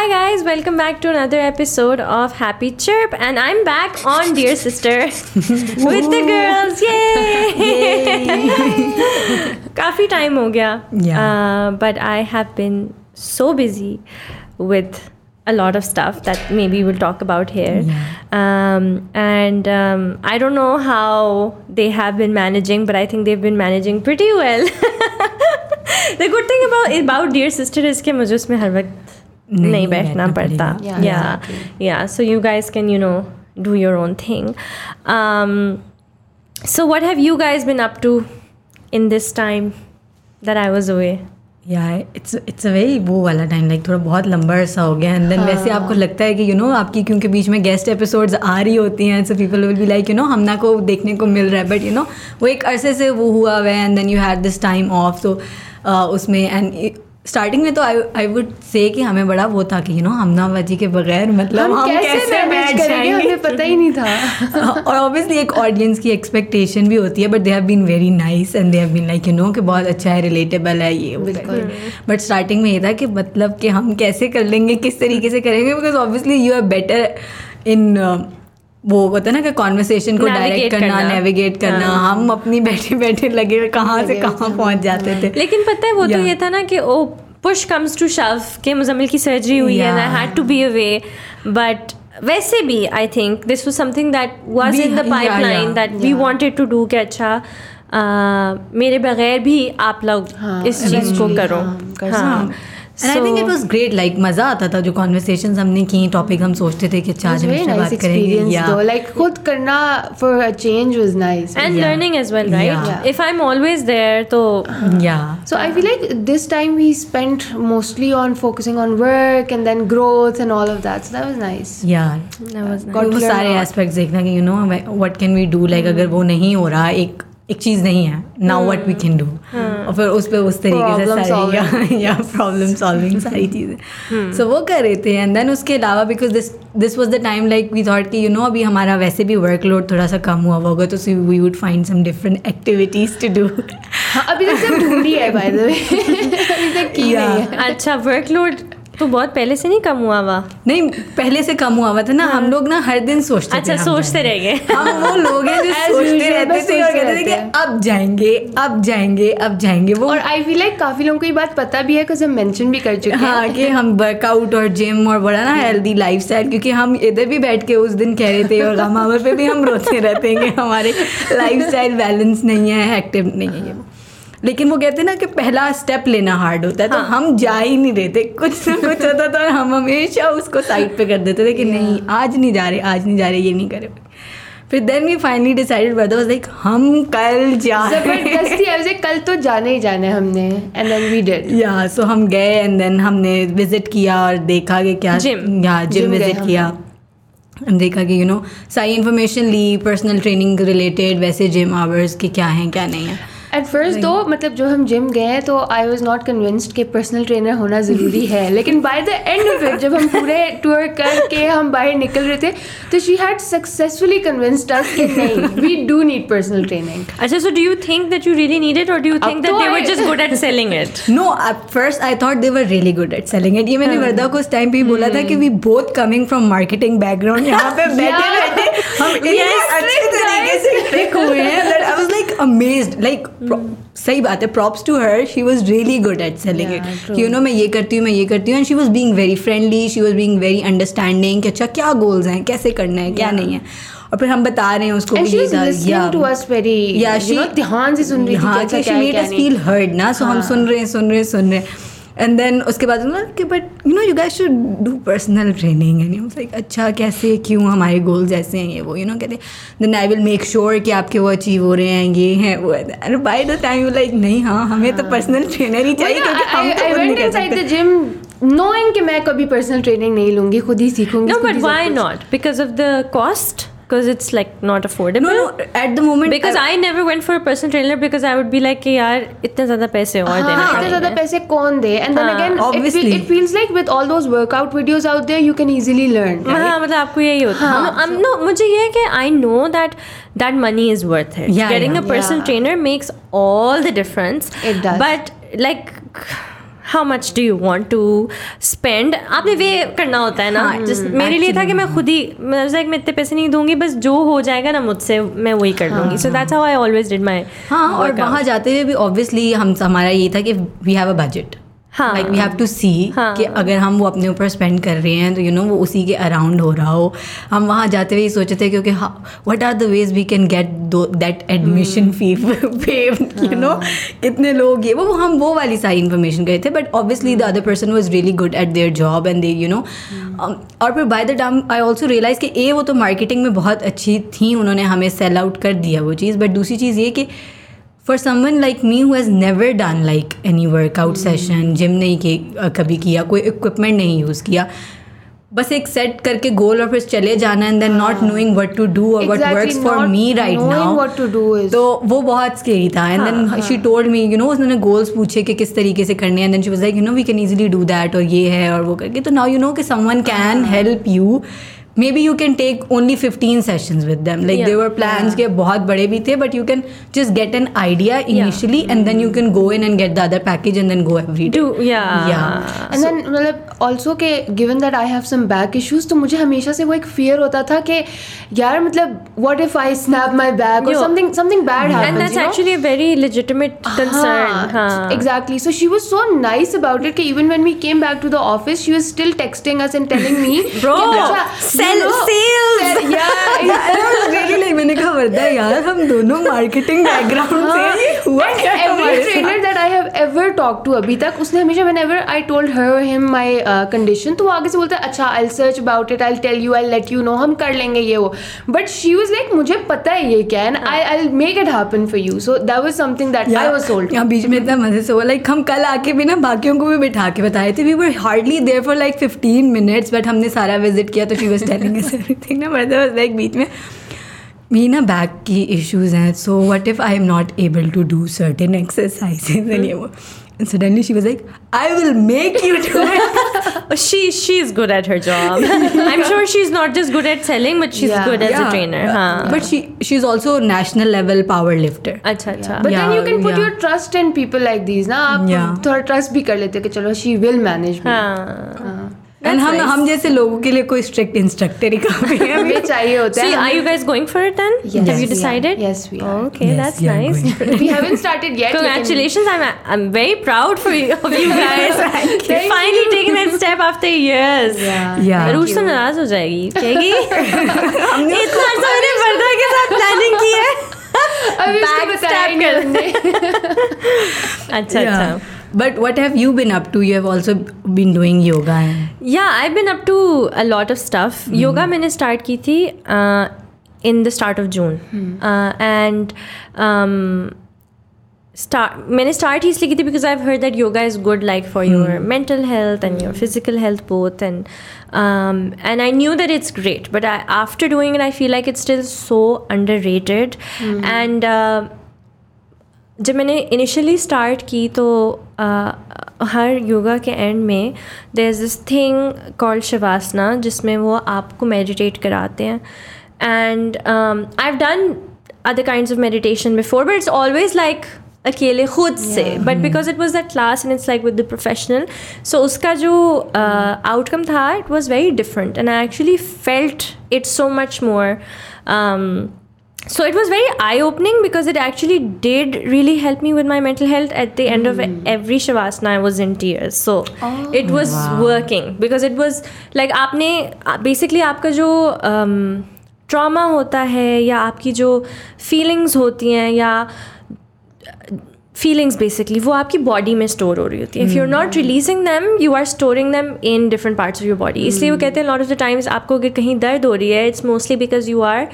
Hi guys, welcome back to another episode of Happy Chirp, and I'm back on Dear Sister with the girls. Yay! काफी time हो गया. Yeah. Uh, but I have been so busy with a lot of stuff that maybe we'll talk about here. Um, and um, I don't know how they have been managing, but I think they've been managing pretty well. the good thing about about Dear Sister is कि मुझे उसमें हर वक्त नहीं नहीं बैठना पड़ता। Yeah yeah so you guys can you know do your own your so what have you guys been up to in this time in I was I yeah it's it's a very वो वाला time like थोड़ा बहुत लंबा अरसा हो गया। And then वैसे आपको लगता है कि यू you नो know, आपकी क्योंकि बीच में गेस्ट एपिसोड्स आ रही होती हैं so people will be like you know हमना को देखने को मिल रहा है। बट यू नो वो एक अरसे से वो हुआ हुआ है and then you had this time off तो उसमें एंड स्टार्टिंग में तो आई आई वुड से कि हमें बड़ा वो था कि यू नो हमना बाजी के बगैर मतलब हम, हम कैसे manage बैठ करेंगे हमें पता ही नहीं था। और ऑब्वियसली एक ऑडियंस की एक्सपेक्टेशन भी होती है but they have been very nice and they have been like you know कि बहुत अच्छा है रिलेटेबल है ये बट स्टार्टिंग में ये था कि मतलब कि हम कैसे कर लेंगे किस तरीके से करेंगे because obviously you are better in वो होता है ना कि कॉन्वर्सेशन को डायरेक्ट करना। नेविगेट करना। हाँ। हम अपनी बैठे बैठे लगे कहाँ से कहाँ पहुँच जाते थे। लेकिन पता है वो तो ये था ना कि oh push comes to shove के मुजम्मिल की सर्जरी हुई है I had to be away but वैसे भी I think this was something that was in the pipeline that we. Wanted to do कि अच्छा uh, मेरे बगैर भी आप लोग हाँ, इस चीज़ को करो। हाँ, हाँ। And I think it was great like मज़ा आता था जो कॉन्वर्सेशंस हमने की टॉपिक हम सोचते थे कि अच्छा आज हम very इस पे nice बात करेंगे या like खुद करना for a change was nice and Yeah. learning as well right Yeah. if i'm always there तो या so I feel like this time we spent mostly on focusing on work and then growth and all of that so that was nice या that was nice. Got to वो learn सारे. Aspects देखना कि you know what can we do like अगर वो नहीं हो रहा एक एक चीज़ नहीं है। Now what we can do और फिर उस पर उस तरीके से सारी या प्रॉब्लम सॉल्विंग सारी चीज़ें। सो वो कर रहे थे एंड देन उसके अलावा because this this was the time like we thought कि यू नो अभी हमारा वैसे भी वर्कलोड थोड़ा सा कम हुआ होगा तो we would find some different activities to do अभी तक सब ढूंढी है by the way अभी तक की नहीं है। अच्छा वर्कलोड तो बहुत पहले से नहीं कम हुआ हुआ? नहीं पहले से कम हुआ हुआ था ना हम लोग ना हर दिन सोचते अच्छा हम सोचते रह गए। हम वो लोग हैं जो सोचते रहते थे और कहते थे कि अब जाएँगे अब जाएँगे अब जाएँगे वो और आई फील लाइक काफ़ी लोगों को ये बात पता भी है बिकॉज़ हम मेंशन भी कर चुके हैं हाँ। कि हम वर्कआउट और जिम और बड़ा ना हेल्दी लाइफ स्टाइल क्योंकि हम इधर भी बैठ के उस दिन कह रहे थे और गमावर पे भी हम रोते रहते हैं कि हमारे लाइफ स्टाइल बैलेंस नहीं है एक्टिव नहीं है लेकिन वो कहते हैं ना कि पहला स्टेप लेना हार्ड होता है तो हम जा ही नहीं थे। कुछ ना कुछ होता था हम हमेशा उसको साइड पे कर देते थे कि नहीं आज नहीं जा रहे आज नहीं जा रहे ये नहीं करे। फिर then we finally decided brother was like हम कल जा हैं। ज़बरदस्ती आई वाज कल तो जाने ही जाना है हमने and then we did yeah so हम गए एंड देन हमने विज़िट किया और देखा कि क्या जिम या जिम विज़िट किया। हम देखा कि यू नो सारी इन्फॉर्मेशन ली पर्सनल ट्रेनिंग रिलेटेड वैसे जिम आवर्स के क्या हैं क्या नहीं है। एट फ़र्स्ट तो मतलब जब हम जिम गए तो आई वॉज़ नॉट कन्विंस्ड कि पर्सनल ट्रेनर होना ज़रूरी है। लेकिन by the end of it जब हम पूरे टूर करके हम बाहर निकल रहे थे तो she had successfully convinced us कि नहीं we do need personal training अच्छा so do you think that you really need it or do you think अब that तो they were I- just good at selling it? No first I thought they were really good at selling it ये मैंने वर्दा को उस time पे बोला था कि we both coming from marketing background यहाँ पे बैठे. बैठे हम इतने अच्छे तरीके से ट्रिक हुए हैं that I was like amazed like pro- सही बात है props to her she was really good at selling it. You know मैं ये करती हूँ मैं ये करती हूँ and she was being very friendly she was being very understanding कि अच्छा क्या गोल्स हैं? कैसे करना है? क्या Yeah. नहीं है? और फिर हम बता रहे हैं उसको भी ये ध्यान से सुन रही थी हाँ क्या क्या ना सो हम हाँ. सुन रहे हैं सुन रहे हैं सुन रहे हैं। एंड देन उसके बाद उन्होंने कि but you know you guys should do personal training and you like अच्छा कैसे क्यों हमारे गोल्स ऐसे हैं ये वो यू नो कहते then I will make sure कि आपके वो अचीव हो रहे हैं ये हैं वो है. By the time you like नहीं हाँ हमें तो पर्सनल ट्रेनर ही चाहिए क्योंकि हम तो आई खुद नहीं कर सकते. जिम नोइंग कि मैं कभी पर्सनल ट्रेनिंग नहीं लूँगी खुद ही सीखूँगी खुद but ही सब why कुछ। not? Because of the cost because it's like not affordable no no at the moment because I never went for a personal trainer because I would be like कि यार इतने ज़्यादा पैसे और देना हाँ, इतने ज़्यादा पड़ेंगे पैसे कौन दे एंड देन हाँ, again obviously. It feels like with all those workout videos out there you can easily learn हाँ मतलब आपको यही होता है हाँ, I'm- no मुझे ये है कि I know that that money is worth it Yeah, getting yeah. a personal Yeah. trainer makes all the how much do you want to spend आपने वे करना होता है ना। हाँ, जिस मेरे लिए था कि मैं खुद ही लाइक मैं इतने पैसे नहीं दूँगी बस जो हो जाएगा ना मुझसे मैं वही कर लूँगी so that's how I always did my हाँ और वहाँ जाते हुए भी ऑब्वियसली हम हमारा ये था कि वी हैव अ बजट हाँ। Like we have to see हाँ। कि अगर हम वो अपने ऊपर स्पेंड कर रहे हैं तो यू you नो know, वो उसी के अराउंड हो रहा हो। हम वहाँ जाते हुए सोचे थे क्योंकि what are the ways we can get through that admission fee पे यू नो कितने लोग ये वो हम वो वाली सारी इन्फॉर्मेशन गए थे but obviously the other person was really good at their job and they you know और फिर by the time I also realise कि ए वो तो मार्केटिंग में बहुत अच्छी थी उन्होंने हमें सेल आउट कर दिया वो चीज़ बट दूसरी चीज़ ये कि for someone like me who has never done like any workout session gym नहीं कि कभी किया कोई इक्विपमेंट नहीं यूज़ किया बस एक सेट करके गोल और फिर चले जाना and then not knowing what to do और what works for me right now to do is- तो वो बहुत स्केरी था. And then she told me you know उसने गोल्स पूछे कि किस तरीके से करने and then she was like you know we can easily do that और ये है और वो करके. तो नाउ यू नो कि someone can help you maybe you can take only 15 sessions with them like Yeah. they were plans के बहुत बड़े भी थे but you can just get an idea initially and then you can go in and get the other package and then go every day Do yeah. Yeah. And then मतलब also के given that I have some back issues तो मुझे हमेशा से वो एक fear होता था कि यार मतलब what if I snap my back और Yo. Something something bad And happens that's actually a very legitimate concern. हाँ. Exactly. So she was so nice about it. कि even when we came back to the office, she was still texting us and telling me, Bro, sell मैंने कहा वरदा condition तो वो आगे से बोलता है अच्छा I search about it I tell you I let you know हम कर लेंगे ये वो. बट शी लाइक मुझे पता है ये क्या I I make it happen you so that something that I was sold यहाँ बीच में इतना मज़े से वो लाइक हम कल आके भी ना बाकियों को भी बिठा के बताए थे। We were hardly there for like 15 minutes but हमने सारा विज़िट किया तो she was telling us everything ना बट वाज लाइक बीच में मी ना बैक की इश्यूज़ हैं so what if I am not able to do certain exercises ये वो And suddenly she was like, I will make you do it. Oh, she she's good at her job. I'm sure she's not just good at selling, but she's Yeah. good as Yeah. a trainer. हाँ. But she she's also national level power lifter. अच्छा अच्छा. but yeah, then you can put yeah. your trust in people like these ना आप Yeah. थोड़ा trust भी कर लेते हो कि चलो she will manage me हाँ. एंड हम हम जैसे लोगों के लिए कोई स्ट्रिक्ट इंस्ट्रक्टर ही काम नहीं है। चाहिए होता है are you guys going for it then have you decided yes we are okay that's nice we haven't started yet congratulations I am I am very proud for you of you guys finally taking that step after years या रूस से नाराज़ हो जाएगी कहेगी हमने इतना सारे बर्दा के साथ प्लानिंग की है। अभी उसको बताएँगे अच्छा अच्छा। But what have you been up to? You have also been doing yoga. And Yeah, I've been up to a lot of stuff. Yoga मैंने start की थी uh, in the start of June. Uh, and um, start मैंने start ही इसलिए की थी because I've heard that yoga is good like for your mental health and your physical health both and um, and I knew that it's great but I, after doing it I feel like it's still so underrated and uh, जब मैंने initially start की तो uh, हर yoga के and में there is this thing called Shavasana जिसमें वो आपको meditate कराते हैं। And I have done other kinds of meditation before but it's always like अकेले खुद से। But because it was that class and it's like with the professional so उसका जो आउटकम था it was very different and I actually felt it so much more so it was very eye opening because it actually did really help me with my mental health at the end mm. of every shavasana i was in tears so oh, it was wow. working because it was like आपने basically आपका जो um, trauma होता है या आपकी जो feelings होती हैं या फीलिंग्स बेसिकली वो आपकी बॉडी में स्टोर हो रही होती है if you are not releasing them you are storing them in different parts of your body इसलिए वो कहते हैं लॉट ऑफ़ द टाइम्स आपको अगर कहीं दर्द हो रही है it's mostly because you are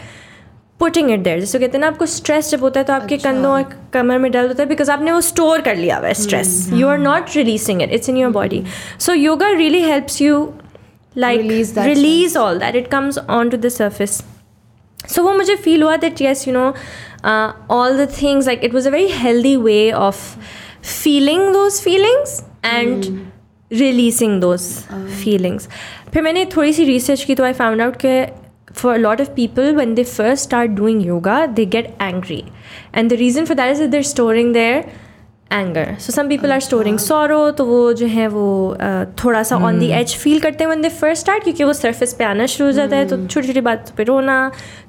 putting it there जैसे कहते हैं ना आपको स्ट्रेस जब होता है तो आपके अच्छा। कंधों और कमर में दर्द होता है बिकॉज़ आपने वो स्टोर कर लिया हुआ है stress you are not releasing it it's in your body so yoga really helps you like release all that it comes on to the surface so वो मुझे फील हुआ that yes you know all the things like it was a very healthy way of feeling those feelings and releasing those feelings फिर मैंने थोड़ी सी research की तो I found out कि for a lot of people when they first start doing yoga they get angry and the reason for that is that they're storing their anger so some people are storing sorrow तो वो जो है वो uh, थोड़ा सा on the as feel करते हैं one दे first start क्योंकि वो सरफेस पे आना शुरू हो जाता है तो छोटी छोटी बातों पे रोना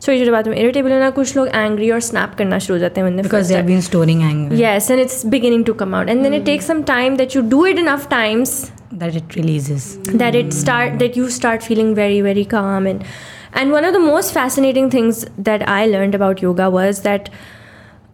छोटी छोटी बातों में इरिटेबल होना कुछ लोग एंग्री और स्नैप करना शुरू हो जाते हैं when they Because they have been storing anger. Yes, and it's beginning to come out, and then it takes some time that you do it enough times That it releases. that it start that you start feeling very very calm and and one of the most fascinating things that I learned about yoga was that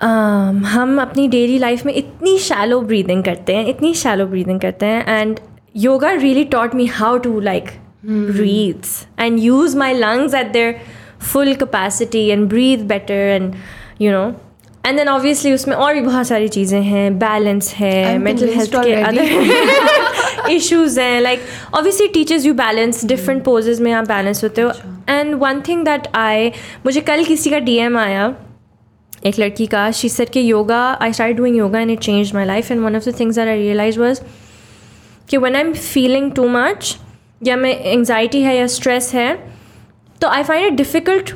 um, हम अपनी daily life में इतनी shallow breathing करते हैं इतनी shallow breathing करते हैं and yoga really taught me how to like breathe and use my lungs at their full capacity and breathe better and you know and then obviously उसमें और भी बहुत सारी चीज़ें हैं बैलेंस है I'm मेंटल convinced हेल्थ के already. Other issues हैं like obviously teachers you balance different poses में आप बैलेंस होते हो And one thing that I मुझे कल किसी का डीएम आया एक लड़की का शी सेड कि yoga I start doing yoga and it change my life and one of the things that I realise was कि when I am feeling too much या मैं एंगजाइटी है या स्ट्रेस है तो I find it difficult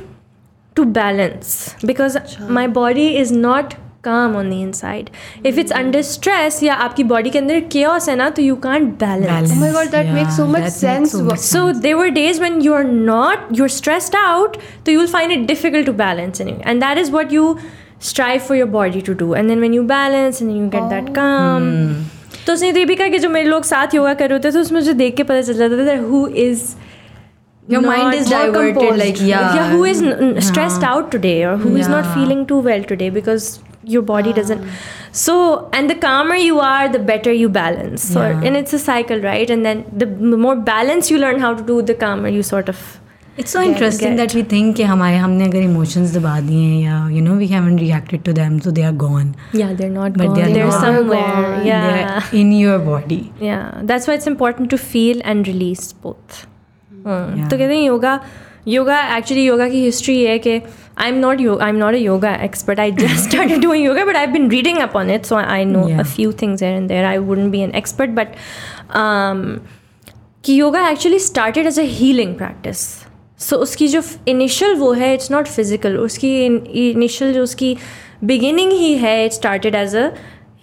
to balance because my body is not काम on the inside if it's under stress या आपकी बॉडी के अंदर केयर्स है ना तो you can't balance Balance. Oh my God, that makes so much that makes sense. so much So there were days when you're not, you're stressed out, so you'll find it difficult to balance anyway. And that is what you strive for your body to do. And then when you balance and then you get that calm. तो उसने दीपिका के जो मेरे लोग साथ योगा कर रहे थे तो उसमें मुझे देख के पता चल जाता था who is Your mind is diverted, like, yeah. yeah who is n- n- stressed Yeah. out today or who is not Yeah. feeling too well today because your body doesn't so and the calmer you are the better you balance so Yeah. and it's a cycle right and then the m- more balance you learn how to do the calmer you sort of It's so interesting that we think कि हमारे हमने अगर emotions दबा दिए हैं या you know we haven't reacted to them so they are gone. yeah they're not But gone they're they're, not somewhere gone. yeah They're in your body. yeah that's why it's important to feel and release both Hmm. Yeah. तो कहते हैं yoga yoga actually yoga की history है कि I am not I am not a yoga expert I just started doing yoga but I been reading up on it so I know a few things here and there I wouldn't be an expert but कि yoga actually started as a healing practice so उसकी जो initial वो है it's not physical उसकी initial जो उसकी beginning ही है it started as a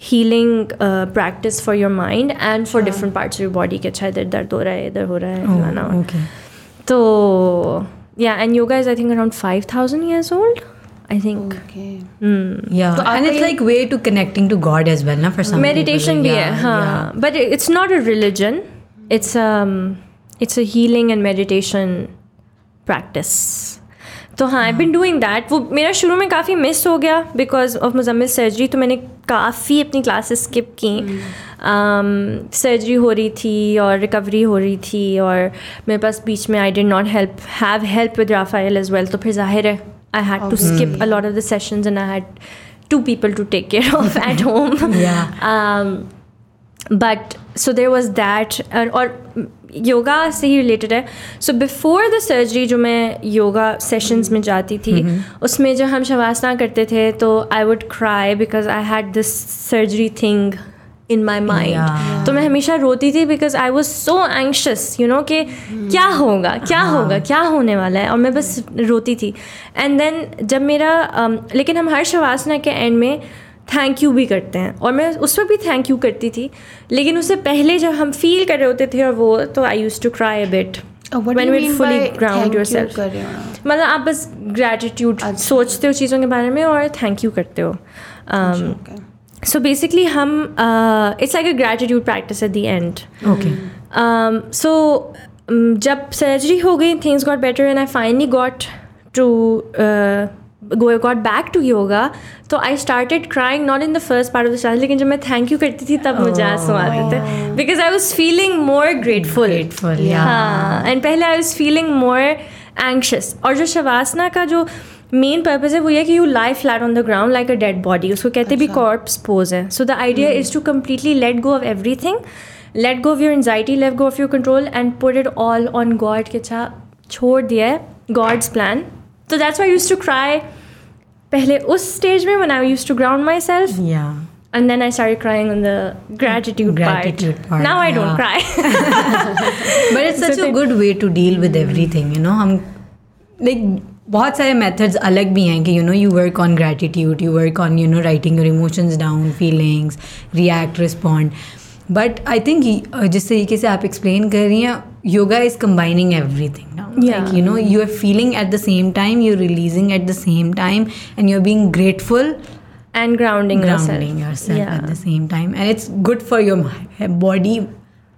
healing practice for your mind and for different parts of your body के अच्छा इधर दर्द हो रहा है इधर हो रहा है हो रहा है। Oh, okay. तो yeah, and yoga is I think around five thousand years old. I think. Okay. Mm. Yeah. So and it's like way to connecting to God as well, na, for some Meditation people. Yeah, yeah. yeah. But it's not a religion. It's um it's a healing and meditation practice. तो हाँ I been doing that वो मेरा शुरू में काफ़ी miss हो गया because of Muzammil surgery तो मैंने काफ़ी अपनी क्लासेस स्किप की। सर्जरी हो रही थी और रिकवरी हो रही थी और मेरे पास बीच में I did not help have help with Rafael as well तो फिर ज़ाहिर है I had to skip a lot of the sessions and I had to people to take care of at home um, so there was that और, और योगा से ही related है। So before the surgery जो मैं योगा सेशंस में जाती थी उसमें जब हम शवासना करते थे तो I would cry because I had this surgery thing in my mind तो मैं हमेशा रोती थी because I was so anxious you know कि क्या होगा क्या होगा क्या होने वाला है? और मैं बस रोती थी। एंड देन जब मेरा um, लेकिन हम हर शवासना के एंड में थैंक यू भी करते हैं। और मैं उस वक्त भी थैंक यू करती थी लेकिन उससे पहले जब हम फील कर रहे होते थे और वो तो I used to cry a bit when you fully ground yourself? मतलब आप बस ग्रैटिट्यूड सोचते हो चीज़ों के बारे में और थैंक यू करते हो। सो बेसिकली हम it's like practice at the end Okay. um, so um, जब सर्जरी हो गई things got better and I finally got to go got back to yoga तो I started crying not in the first part of the class लेकिन जब मैं thank you करती थी तब मुझे आँसू आ रहे थे। Because I was feeling more grateful Grateful, yeah. हाँ एंड पहले I was feeling more anxious और जो शवासना का जो मेन पर्पज है वो ये कि you lie flat on the ground like a dead body उसको कहते भी कॉर्प्स पोज है। So the idea is to completely let go of every thing let go of your anxiety let go of your control and put it all on God के अच्छा छोड़ दिया है God's plan तो that's why use to cry पहले उस stage में when I used to ground myself Yeah. and then I started crying on the gratitude, Gratitude part, Now I don't yeah. cry. but it's such a good way to deal with everything you know हम like बहुत सारे methods अलग भी हैं कि you know you work on gratitude you work on you know writing your emotions down feelings react respond But I think जिस तरीके से आप एक्सप्लेन कर रही हैं yoga is combining every thing like you know you are feeling at the same time you releasing at the same time and you are being grateful and grounding at the same time and it's good for your body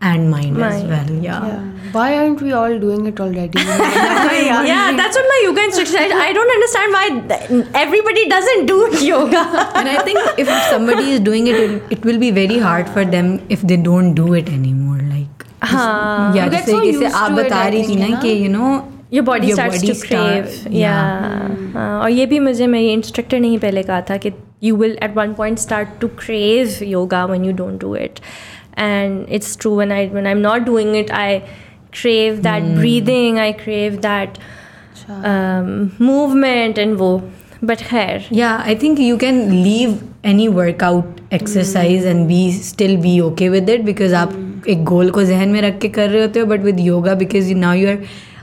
and mind, as Mind. well yeah, Yeah. Why aren't we all doing it already? yeah, that's what my yoga instructor said. I don't understand why th- everybody doesn't do yoga. and i think if somebody is doing it it- it will be very hard for them if they don't do it anymore like हाँ. या You जिस get so तरीके से used आप to it, बता I रही थी think, ना है कि ना? You know Your body Your starts body to start- crave. yeah. हाँ, और ये भी मुझे मेरी इंस्ट्रक्टर ने ही पहले कहा था कि you will at one point start to crave yoga when you don't do it. And it's true when I when I'm not doing it, I crave that breathing, I crave that um, movement and wo. But hair. Yeah, I think you can leave any workout exercise and be still be okay with it because आप एक goal को जहन में रख के कर रहे होते हो but with yoga because you, now you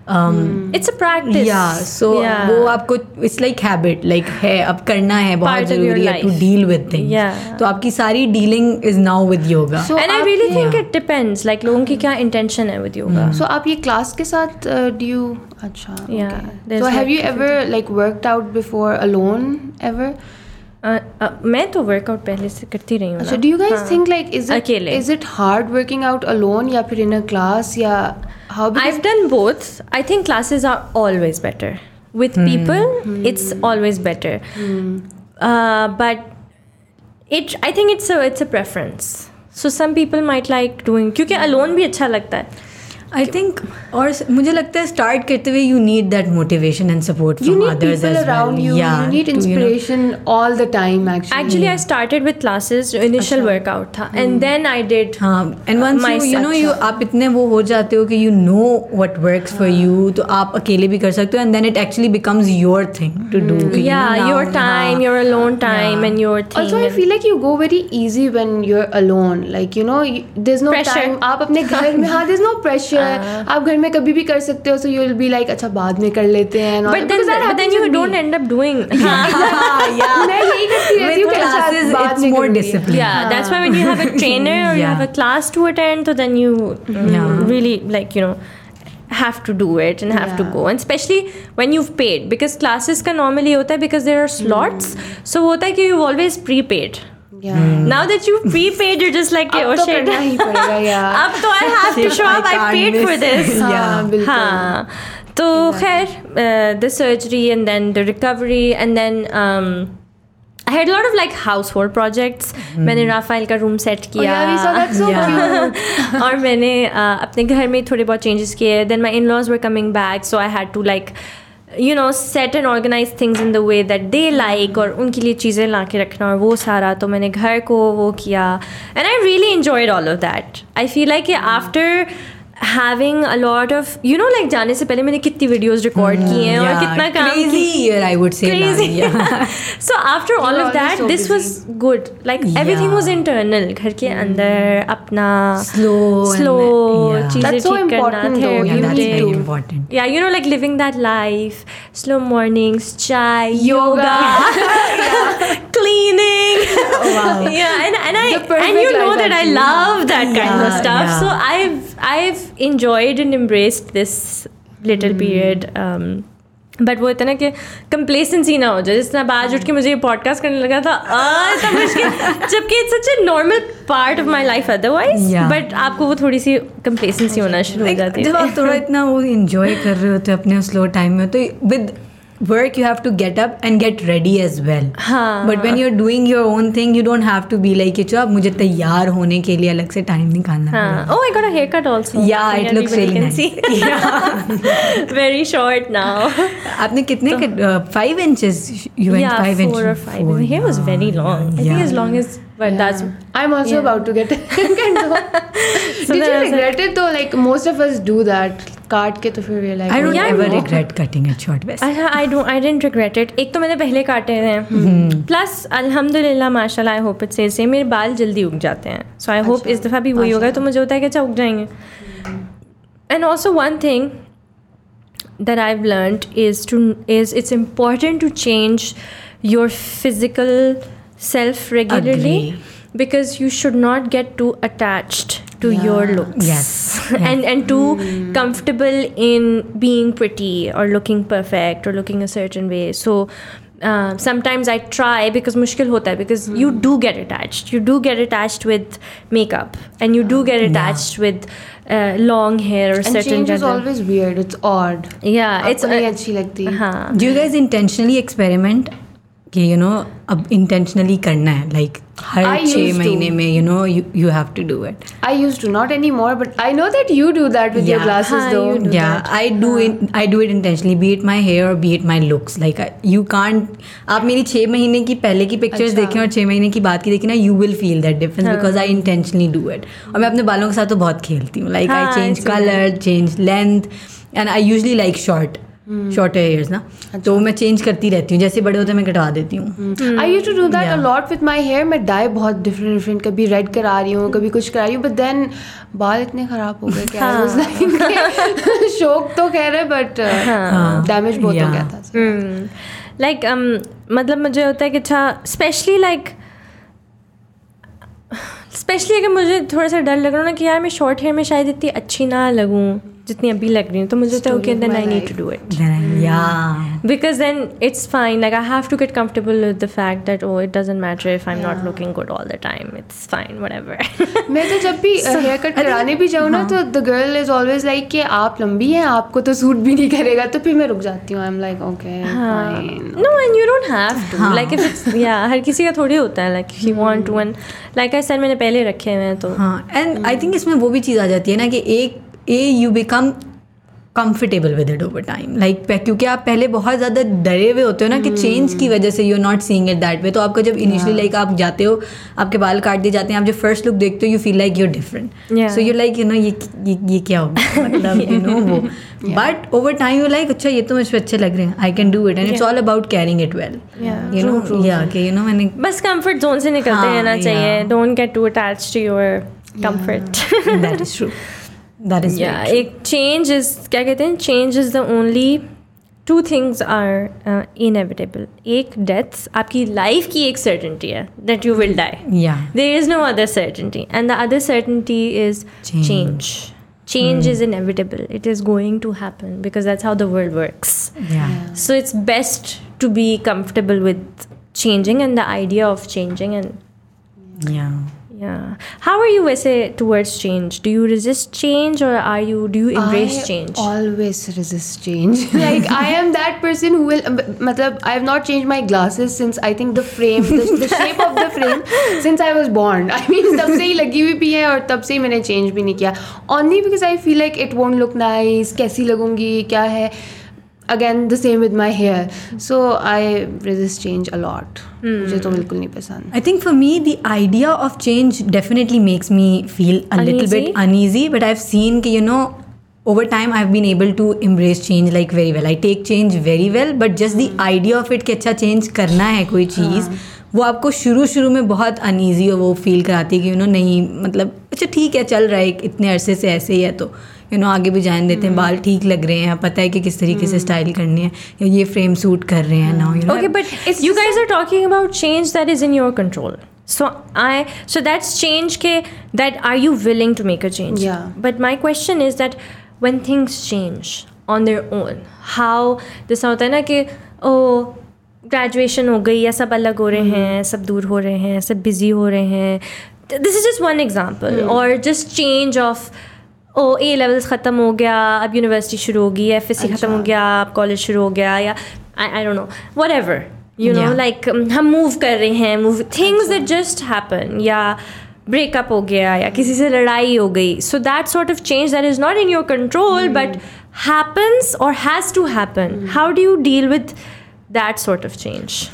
it's a practice या सो वो आपको इट्स लाइक हैबिट लाइक है अब करना है बहुत ज़रूरी है टू डील विद थिंग्स तो आपकी सारी dealing is now with yoga and I really think it depends like लोगों की क्या इंटेंशन है विद योगा सो आप ये क्लास के साथ डू यू अच्छा या so have you ever like worked out before alone ever मैं तो वर्कआउट पहले से करती रही हूँ do you guys think like is अकेले। Is it hard working out alone या फिर इन अ क्लास या how I have done both I think classes are always better with people it's always better but it I think it's it's a preference so some people might like doing क्योंकि alone भी अच्छा लगता है। I think और मुझे लगता है start करते हुए you need that motivation and support from others as well या you need inspiration all the time actually actually I started with classes जो इनिशियल वर्कआउट था एंड देन आई डिड हाँ and once you you know you आप इतने वो हो जाते हो कि you know what works for you तो आप अकेले भी कर सकते हो and then it actually becomes your thing to do या your time your alone time and your thing also I feel like you go very easy when you are alone like you know there is no time आप अपने घर में हाँ there is no pressure pressure आप घर में कभी भी कर सकते हो so you'll be like अच्छा बाद में कर लेते हैं happens you with don't me. end up doing. मैं यही करती रहती हूँ With कि अच्छा, classes, बाद it's में more करूँगी। discipline. yeah that's why when you have a trainer or you Yeah. have a class to attend so then you mm, Yeah. really like you know have to do it and have yeah. to go and especially when you've paid because classes का normally होता है because there are slots mm. so होता है कि you've always prepaid Yeah. now that you've prepaid you're just like अब oh तो shit करना ही पड़ेगा यार अब तो I have to Shit, show I up I can't paid for miss. this Yeah. हाँ बिल्कुल हाँ तो खैर the surgery and then the recovery and then um, I had a lot of like household projects. मैंने Rafale का room set Oh, किया. और मैंने uh, अपने घर में थोड़े बहुत चेंजेस किए then my in laws were coming back so I had to like you know set and organise things in the way that they like और उनके लिए चीज़ें ला के रखना और वो सारा तो मैंने घर को वो किया and I really enjoyed all of that I feel like after having a lot of you know like जाने से पहले मैंने कितनी वीडियोज़ रिकॉर्ड की हैं और Yeah, कितना काम crazy year I would say crazy. yeah. so after all of that, so this busy. was good. Like yeah. everything was internal. घर के अंदर अपना Slow slow yeah. चीज़ें That's so ठीक करना important though, therapy yeah, you that's need very to. important Yeah, you know, like living that life, slow mornings, chai, yoga, yoga. cleaning. wow. Yeah, and, and I The perfect and you know life, that I actually. love that kind of Yeah, stuff. yeah. So I've I've enjoyed and embraced this little Hmm. period. Um, but वो इतना कि complacency ना हो जाए जिस तरह आज उठ के मुझे ये पॉडकास्ट करने लगा था आ, इतना मुश्किल जबकि it's such a normal part of my life otherwise Yeah. But आपको वो थोड़ी सी कंप्लेसेंसी होना शुरू हो Like, जाती जब है आप थोड़ा इतना वो इंजॉय कर रहे होते हो अपने स्लो टाइम में तो with work you have to get up and get ready as well हाँ but when you are doing your own thing you don't have to be like कि अब मुझे तैयार होने के लिए अलग से टाइम निकालना हाँ oh I got a haircut also Yeah, it looks really nice. see. very short now आपने कितने five inches you went yeah five four or five his hair was very long I think as long as but that's I'm also Yeah. about to get kind of. Did you I like- regret it though? Like most of us do that. काट के तो फिर I don't ever regret cutting it short waist अच्छा I don't I didn't regret it एक तो मैंने पहले काटे हैं। हम्म। प्लस अल्हम्दुलिल्लाह माशाल्लाह I hope it says same मेरे बाल जल्दी उग जाते हैं। सो आई होप इस दफ़ा भी वही होगा तो मुझे होता है कि अच्छा उग जाएँगे। And also one thing that I have learned is to is it's important to change your physical self regularly because you should not get too attached to your looks Yes. and and too comfortable in being pretty or looking perfect or looking a certain way so uh, sometimes I try because mushkil hota hai because you do get attached. You do get attached with makeup and you do get attached with uh, long hair or And certain change is jagah. always weird. It's odd. Yeah, it's आपको नहीं uh, अच्छी लगती हाँ Do you guys intentionally experiment कि you know अब intentionally करना है like हर छः महीने में you know you have to do it I used to not anymore but I know that you do that with your glasses though या I do I do it intentionally be my hair और be it my looks like you can't आप मेरी छः महीने की पहले की pictures देखें और छः महीने की बात की देखें ना you will feel that difference because I intentionally do it और मैं अपने बालों के साथ तो बहुत खेलती हूँ। Like I change colour change length and I usually like short short hairs ना तो मैं चेंज करती रहती हूँ। जैसे बड़े होते हैं मैं कटवा देती हूँ। I used to do that Yeah. a lot with my hair. मैं डाई बहुत डिफरेंट डिफरेंट कभी रेड करा रही हूँ कभी कुछ करा रही हूँ बट देन बाल इतने खराब हो गए क्या शौक तो खैर है बट डैमेज बहुत हो गया था Hmm. लाइक um, मतलब मुझे होता है कि अच्छा स्पेशली लाइक स्पेशली अगर मुझे थोड़ा सा डर लग रहा हो ना कि यार मैं शॉर्ट हेयर में शायद इतनी अच्छी ना लगूं। जितनी अभी लग रही हूँ तो मुझे तो कहते I need to do it because then it's fine like I have to get comfortable with the fact that oh it doesn't matter if I am not looking good all the time it's fine whatever मैं तो जब भी uh, hair cut कराने भी जाऊँ ना तो the girl is always like कि आप लंबी हैं आपको तो सूट भी नहीं करेगा तो फिर मैं रुक जाती हूँ। I am like okay no and you don't have like if it's या हर किसी का थोड़ी होता है like you want to and like I said मैंने पहले रखे हुए हैं तो एंड आई थिंक इसमें वो भी चीज़ आ जाती है ना कि एक ए you become comfortable with it over time like क्योंकि आप पहले बहुत ज़्यादा डरे हुए होते हो ना कि चेंज की वजह से you are not seeing it that way तो आपका जब इनिशियली लाइक आप जाते हो आपके बाल काट दिए जाते हैं आप जब फ़र्स्ट लुक देखते हो you feel like you're different so you like you know ये ये ये क्या हो मतलब यू नो वो. But over time you like अच्छा ये तो मुझ अच्छे लग रहे हैं. I can do it and it's all about carrying it well you know या कि यू नो मैंने बस कंफर्ट जोन से निकलते हाँ, रहना चाहिए. Don't get too attach to your comfort that is true that is या एक चेंज इज क्या कहते हैं change is the only two things are inevitable एक डेथ्स आपकी लाइफ की एक सर्टनटी है दैट यू विल डाई या there is no other certainty and the other certainty is Change. change change is inevitable it is going to happen because that's how the world works या so it's best to be comfortable with changing and the idea of changing and या yeah how are you वैसे towards change do you resist change or are you do you embrace I change always resist change. like I am that person who will. मतलब I have not changed my glasses since I think the frame, the, the shape of the frame since I was born. I mean तब से ही लगी हुई भी है और तब से ही मैंने change भी नहीं किया. Only because I feel like it won't look nice. कैसी लगूंगी क्या है. again the same with my hair so I resist change a lot मुझे तो बिल्कुल नहीं पसंद। I think for me the idea of change definitely makes me feel bit uneasy but I seen कि you know over time I been able to embrace change like very well I take change very well but just the idea of it कि अच्छा change करना है कोई चीज़ वो आपको शुरू शुरू में बहुत अनइजी और वो फील कराती है कि यू नो नहीं मतलब अच्छा ठीक है चल रहा है इतने अरसे से ऐसे ही है तो। यू नो आगे भी जान देते हैं बाल ठीक लग रहे हैं हाँ, पता है कि किस तरीके से स्टाइल करनी है या ये फ्रेम सूट कर रहे हैं ना you okay but if you guys are talking about change that is in your control so I so that's change के that are you willing to make a change but my question is that one things change on their own how जैसा होता है ना कि ओ graduation हो गई या सब अलग हो रहे हैं hmm. सब दूर हो रहे हैं सब बिज़ी हो रहे हैं this is just one example और just change of O A levels ख़त्म हो गया अब यूनिवर्सिटी शुरू होगी एफ़ एस सी ख़त्म हो गया अब कॉलेज शुरू हो गया या I don't know whatever you know like हम मूव कर रहे हैं move things that just happen या ब्रेकअप हो गया या किसी से लड़ाई हो गई so that sort of change that is not in your control but happens or has to happen. How do you deal with that sort of change?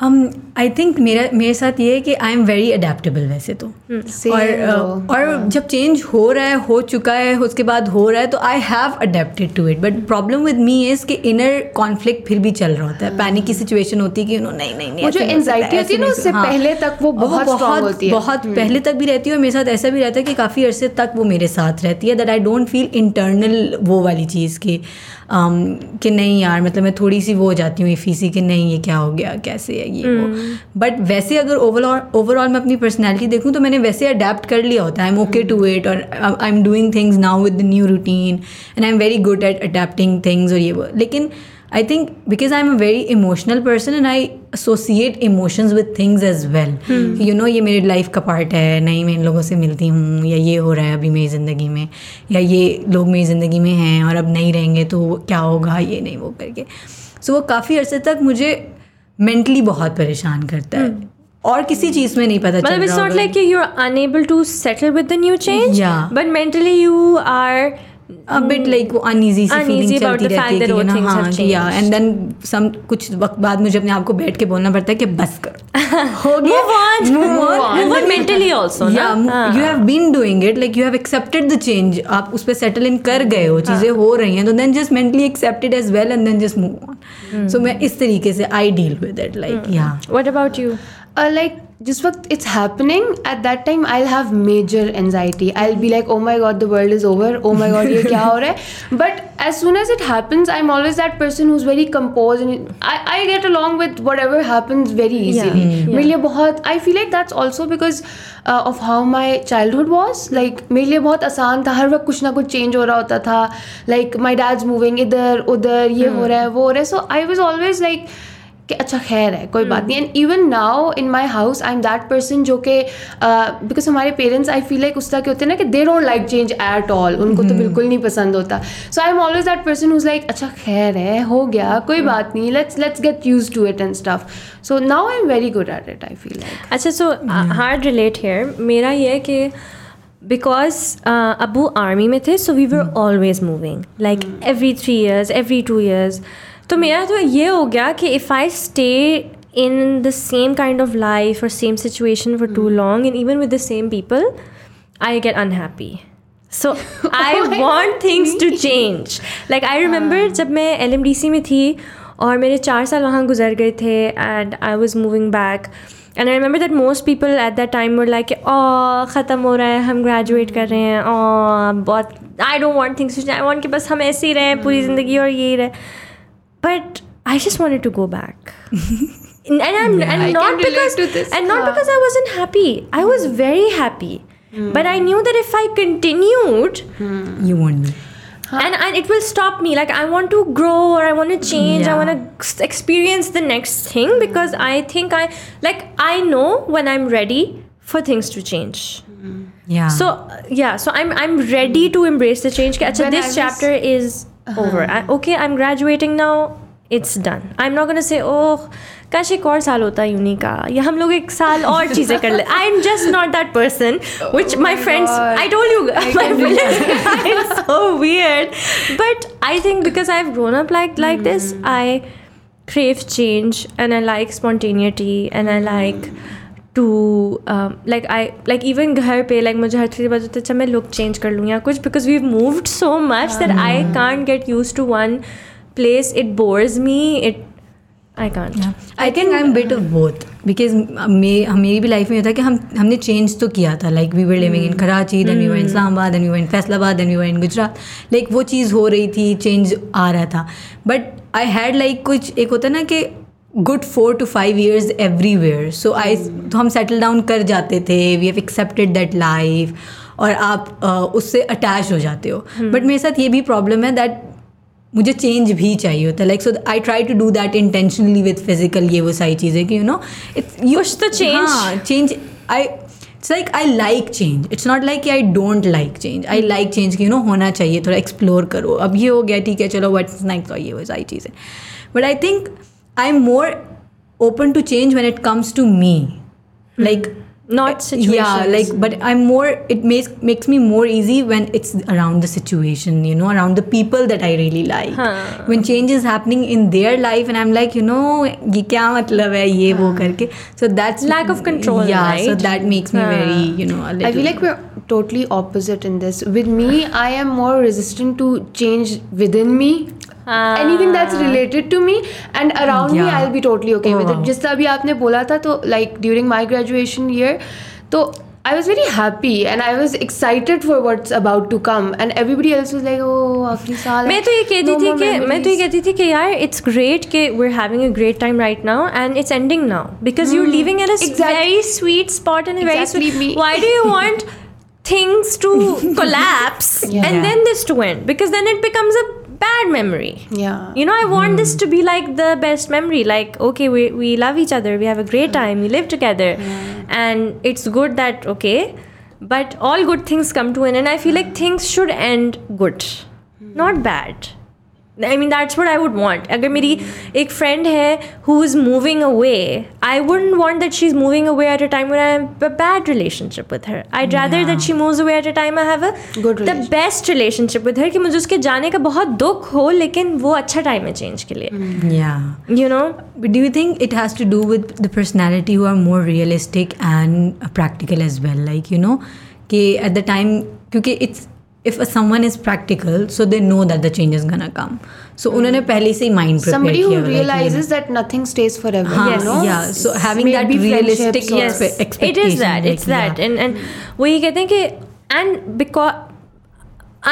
I think मेरा मेरे साथ ये है कि आई एम वेरी अडेप्टेबल वैसे तो। Same और though. और जब चेंज हो रहा है हो चुका है उसके बाद हो रहा है तो I have adapted to it but problem with me is कि इनर कॉन्फ्लिक्ट फिर भी चल रहा होता है। पैनिक की सिचुएशन होती है कि नो नहीं नहीं नहीं जो anxiety होती है ना, उससे हो- पहले तक वो बहुत strong होती है। बहुत पहले तक भी रहती है और मेरे साथ ऐसा भी रहता है कि काफ़ी अरसे तक वो मेरे साथ रहती है that I don't feel internal वो वाली चीज़ की um, कि नहीं यार मतलब मैं थोड़ी सी वो हो जाती हूँ इफीसी कि नहीं ये क्या हो गया कैसे है ये वो। बट वैसे अगर ओवरऑल ओवरऑल मैं अपनी पर्सनैलिटी देखूँ तो मैंने वैसे अडेप्ट कर लिया होता है। I am okay to it और I am doing things now with new routine and I am very good at adapting things और ये वो। लेकिन I think because I am a very emotional person and I associate emotions with things as well you know ये मेरी life का part है नहीं मैं इन लोगों से मिलती हूँ या ये हो रहा है अभी मेरी ज़िंदगी में या ये लोग मेरी ज़िंदगी में हैं और अब नहीं रहेंगे तो क्या होगा ये नहीं वो करके। सो so, वो काफ़ी अरसे तक मुझे मेंटली बहुत परेशान करता है। और किसी चीज़ में नहीं पता मतलब not होगा। like you're unable to settle with the new change Yeah. but mentally you are a bit like वो uneasy C Uneasy feeling about चलती the fact रहती है that कि all things have हाँ कि या. एंड देन सम कुछ वक्त बाद मुझे अपने आप को बैठ के बोलना पड़ता है कि बस करो हो गया Move on. move on Move on mentally also, ना? yeah हाँ. you have been doing it like you have accepted the change आप उस पर सेटल इन कर गए हो चीज़ें हाँ। हो रही हैं तो then just mentally accepted as well and then just move Hmm. On so मैं इस तरीके से I deal with it like या what about you uh, like जिस वक्त it's happening at that time I have major anxiety I'll be like oh my god the world is over oh my god ये क्या हो रहा है? But as soon as it happens I am always that person who very compose in I get along with whatever happens very easily मेरे लिए बहुत I feel like that's also because of how my childhood was like मेरे लिए बहुत आसान था हर वक्त कुछ ना कुछ चेंज हो रहा होता था. लाइक माई डैड मूविंग इधर उधर ये हो hmm. रहा है वो हो रहा है. So I was always like कि अच्छा खैर है कोई बात नहीं। And even now in my house I am that person जो कि बिकॉज़ हमारे पेरेंट्स आई फील लाइक उस तरह के होते हैं ना कि they don't like change at all उनको तो बिल्कुल नहीं पसंद होता। So I am always that person who's like अच्छा खैर है हो गया कोई बात नहीं let's let's get used to it and stuff so now I am very good at it I feel अच्छा सो हार्ड रिलेट हेयर मेरा ये है कि बिकॉज़ अबू आर्मी में थे so we were always moving like every three years every two years तो मेरा तो ये हो गया कि if I stay in the same kind of life और same situation for too long and even with the same people I get unhappy. So I want things to change like I remember जब मैं L M D C में थी और मेरे चार साल वहाँ गुजर गए थे and I was moving back and I remember that most people at that time were like oh ख़त्म हो रहा है हम ग्रेजुएट कर रहे हैं ओ बहुत I don't want things to I want कि बस हम ऐसे ही रहें पूरी ज़िंदगी और यही रहे. but I just wanted to go back. and I'm yeah, and not because and not because I wasn't happy. I was very happy, mm. but I knew that if I continued, mm. you won't. And, it will stop me. Like I want to grow or I want to change. Yeah. I want to experience the next thing because I think I like I know when I'm ready for things to change. Yeah. So yeah. So I'm I'm ready to embrace the change. So this chapter is over I, okay i'm graduating now it's done i'm not gonna say oh काश एक और साल होता uni का या हम लोग एक साल और चीज़ें कर ले I am just not that person which my friends God. I told you I my can friends find so weird. But I think because I've grown up like like this, I crave change and I like spontaneity and I like to um, like I like even घर पे like मुझे हर चीज़ बात अच्छा मैं look change कर लूँ या कुछ because we moved so much that I can't get used to one place it bores me it I can't. I think I am bit of both because मेरी भी लाइफ में ये था कि हम हमने चेंज तो किया था. Like we were living in Karachi then we were in Islamabad then we were in Faisalabad then we were in Gujrat like वो चीज़ हो रही थी चेंज आ रहा था. बट आई हैड लाइक कुछ एक होता है ना कि good four to five years everywhere so I तो हम सेटल डाउन कर जाते थे we have accepted that life और आप अ, उससे अटैच हो जाते हो। बट मेरे साथ ये भी प्रॉब्लम है दैट मुझे चेंज भी चाहिए होता है। Like so I try to do that intentionally with physical ये वो सारी चीज़ें कि यू नो इट्स यू हाँ change I it's like I like change it's not like I don't like change I like change कि you know होना चाहिए थोड़ा एक्सप्लोर करो। अब ये हो गया ठीक है चलो वट्स नाइक ये वो सारी चीज़ें। But I think I'm more open to change when it comes to me. Like not situations. Yeah, like but I'm more it makes makes me more easy when it's around the situation, you know, around the people that I really like. Huh. When change is happening in their life and I'm like, you know, ye kya matlab hai ye wo karke. So that's lack of control. Yeah, right? so that makes me huh. very, you know, I feel like we're totally opposite in this. With me, I am more resistant to change within me Ah. Anything that's related to me and around me, Yeah. I'll be totally okay with Oh, it. wow. जिस तरह अभी आपने बोला था तो like during my graduation year, तो I was very happy and I was excited for what's about to come and everybody else was like, oh आखिरी साल है, मैं तो ये कहती no थी more कि मैं तो ये memories." कहती थी कि यार इट्स ग्रेट कि we're having a great time right now and it's ending now because you're leaving at a s- Exact- very sweet spot and a very Exactly sweet, me. why do you want things to collapse Yeah. and then this to end because then it becomes a bad memory. Yeah. you know i want hmm. this to be like the best memory. Like okay we, we love each other. We have a great time. We live together. And it's good that okay but all good things come to an end. I feel like things should end good hmm. not bad I mean that's what I would want. अगर मेरी एक friend है who is moving away, I wouldn't want that she's moving away at a time when I have a bad relationship with her. I'd rather that she moves away at a time I have a Good the relationship. best relationship with her कि मुझे उसके जाने का बहुत दुख हो लेकिन वो अच्छा टाइम है चेंज के लिए yeah you know But do you think it has to do with the personality who are more realistic and practical as well? Like, you know, कि at the time, क्योंकि it's if someone is practical, so they know that the change is gonna come. So उन्होंने पहले से ही mind prepare Somebody किया who हुआ है कि, you know, realizes that nothing stays forever. हाँ, you know? yeah. So having that Maybe realistic friendships or- yes expe- it expectation. is that like, it's that yeah. and and वो ये कहते हैं कि and because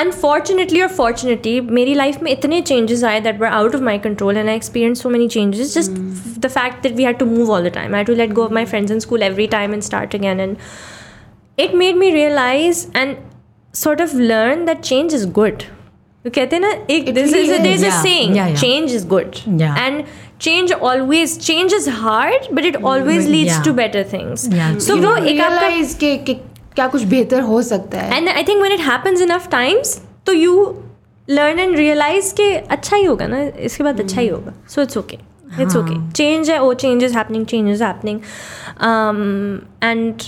unfortunately or fortunately मेरी life में इतने changes आए that were out of my control and I experienced so many changes just f- the fact that we had to move all the time I had to let go of my friends in school every time and start again and it made me realize and sort of learn that change is good तो कहते हैं ना एक It this really is a, is. there's a Yeah, saying yeah, yeah. change is good Yeah. and change always change is hard but it always leads Yeah. to better things Yeah. so You वो एक आपका realize कि कि क्या कुछ बेहतर हो सकता है and I think when it happens enough times तो you learn and realize कि अच्छा ही होगा ना इसके बाद अच्छा ही होगा so it's okay it's okay change है oh change is happening change is happening um, and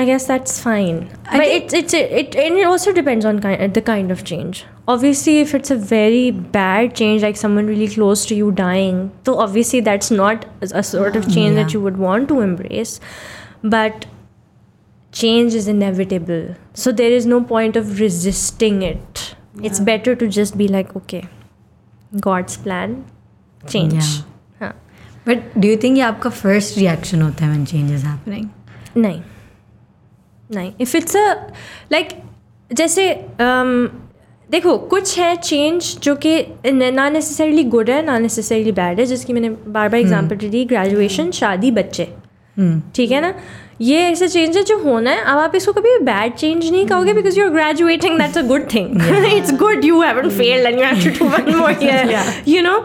I guess that's fine but think- it's it's it and it also depends on kind, the kind of change obviously if it's a very bad change like someone really close to you dying so obviously that's not a sort of change that Yeah. you would want to embrace but change is inevitable so there is no point of resisting it it's better to just be like okay god's plan change Yeah. हाँ But do you think ये आपका first reaction होता है when change is happening? नहीं नहीं if it's a like जैसे um, देखो कुछ है चेंज जो कि न- नेसेसरीली गुड है ना नेसेसरीली बैड है जिसकी मैंने बार बार एग्जांपल दी ग्रेजुएशन शादी बच्चे। Hmm. ठीक है ना? ये ऐसा चेंज है जो होना है अब आप इसको कभी बैड चेंज नहीं कहोगे because you are graduating that's a good thing it's good you haven't failed and you have to do one more year you know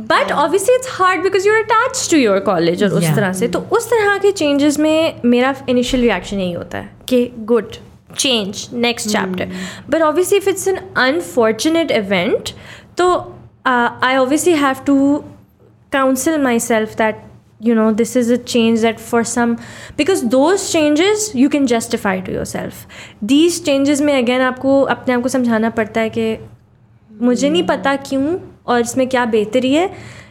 but obviously it's hard because you're attach to your college और उस तरह से। तो उस तरह के changes में मेरा इनिशियल रिएक्शन यही होता है कि good change next chapter but obviously if it's an unfortunate event तो I obviously have to counsel myself that you know this is a change that for some because those changes you can justify to yourself these changes में again आपको अपने आप को समझाना पड़ता है कि मुझे नहीं hmm. पता क्यों और इसमें क्या बेहतरी है?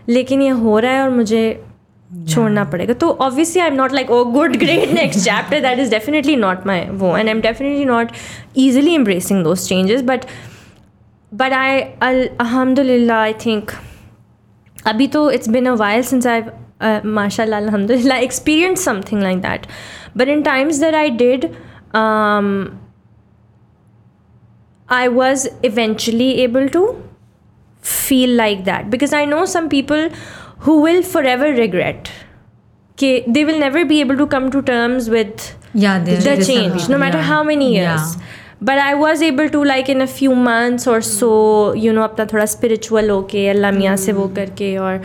लेकिन ये हो रहा है और मुझे छोड़ना पड़ेगा। तो obviously I am not like oh good great next chapter that is definitely not my वो। And I am definitely not easily embracing those changes but but I अलहमदिल्ला आई थिंक अभी तो it's been a while since I माशा experienced something like that. But in times that i did um, i was eventually able to feel like that because i know some people who will forever regret okay, they will never be able to come to terms with Yeah, there the is some change people, no matter yeah. how many years Yeah. but i was able to like in a few months or so you know अपना थोड़ा spiritual होके अल्लाह मियाँ से वो करके और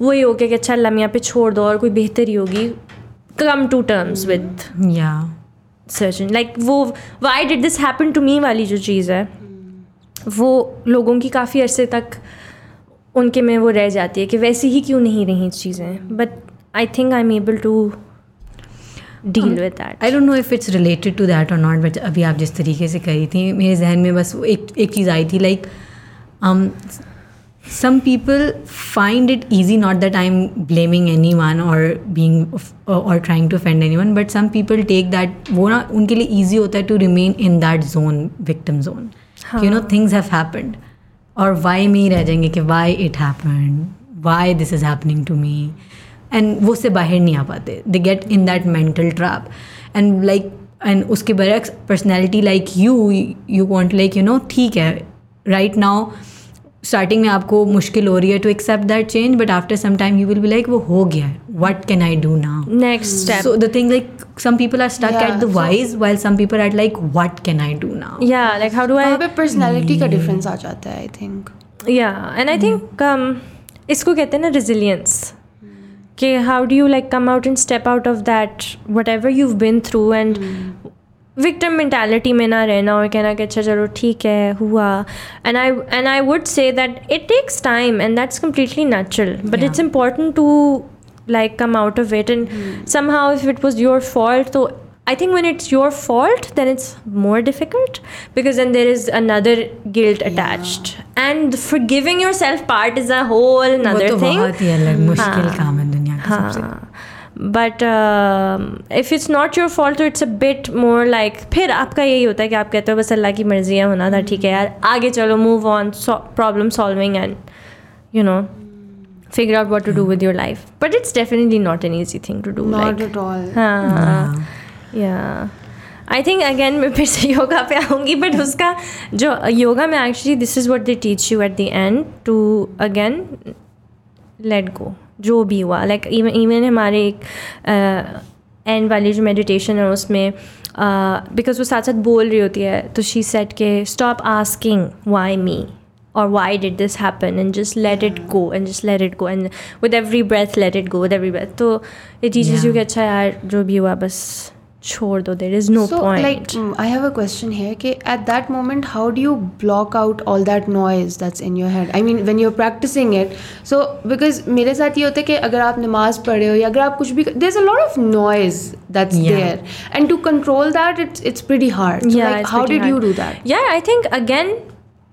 वही होके कि अच्छा अल्लाह मियाँ पे छोड़ दो और कोई बेहतरी होगी come to terms with Yeah. Surgeon like वो why did this happen to me वाली जो चीज़ है वो लोगों की काफ़ी अरसे तक उनके में वो रह जाती है कि वैसी ही क्यों नहीं रही चीज़ें? But I think I am able to deal with that I don't know if it's related to that और नॉट बट अभी आप जिस तरीके से कह रही थी मेरे जहन में बस एक एक चीज़ आई थी लाइक हम some people find it easy not the time blaming anyone और बींग और trying to fend anyone but some people take that वो ना उनके लिए ईजी होता है to remain in that zone victim zone you know things have happened और why में ही रह जाएँगे कि why it happen why this is happening to me and वो उससे बाहर नहीं आ पाते. They get in that mental trap and like and उसके बरक्स personality like you you want like you know ठीक है. राइट नाओ स्टार्टिंग में आपको मुश्किल हो रही है to accept that change but after some time you will be like वो हो गया what can I do now next step so the thing like some people are stuck at the whys while some people are like what can I do now like how do I personality का difference आ जाता है I think या and I think इसको कहते हैं ना resilience कि how do you like come out and step out of that whatever you been through and victim mentality में ना रहना और कहना कि अच्छा चलो ठीक है हुआ and I and I would say that it takes time and that's completely natural but Yeah. it's important to like come out of it and somehow if it was your fault so I think when it's your fault then it's more difficult because then there is another guilt attached and forgiving yourself part is a whole वो another तो thing बहुत ही अलग मुश्किल हाँ. काम है दुनिया का सबसे हाँ but if it's not your fault तो it's a bit more like फिर आपका यही होता है कि आप कहते हो बस अल्लाह की मर्ज़ी है होना था ठीक है यार आगे चलो move on problem solving and you know figure out what to do with your life. But it's definitely not an easy thing to do not like हाँ या आई थिंक अगेन मैं फिर से योगा पे आऊँगी बट उसका जो योगा में actually this is what they teach you at the end to again let go जो भी हुआ। लाइक इवन इवन हमारे एक एंड uh, वाली जो मेडिटेशन है उसमें बिकॉज़ uh, वो साथ साथ बोल रही होती है तो शी सेट के स्टॉप आस्किंग वाई मी और why did this happen and just let it go and just let it go and with every breath let it go with every breath तो ये चीज़ चीज़ क्योंकि अच्छा यार जो भी हुआ बस। छोड़ दो there is no so point like mm, i have a question here कि at that moment how do you block out all that noise that's in your head i mean when you're practicing it so because मेरे साथ ये होता है कि अगर आप नमाज़ पढ़ रहे हो या अगर आप कुछ भी there's a lot of noise that's Yeah. there and to control that it's it's pretty hard so yeah like it's how pretty did you hard.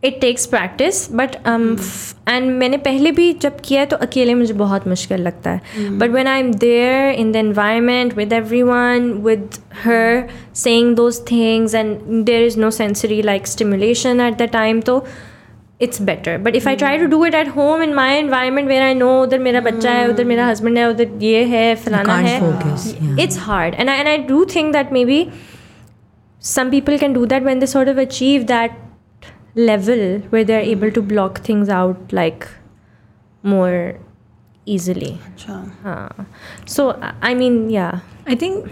Do that yeah i think again it takes practice but um f- and मैंने पहले भी जब किया है तो अकेले मुझे बहुत मुश्किल लगता है but when I'm there in the environment with everyone with her saying those things and there is no sensory like stimulation at the time तो it's better but if I try to do it at home in my environment where I know उधर मेरा बच्चा है उधर मेरा husband है उधर ये है फलाना can't है focus, yeah. it's hard and I, and I do think that maybe some people can do that when they sort of achieve that level where they're able to block things out like more easily. Uh, so I mean, yeah. I think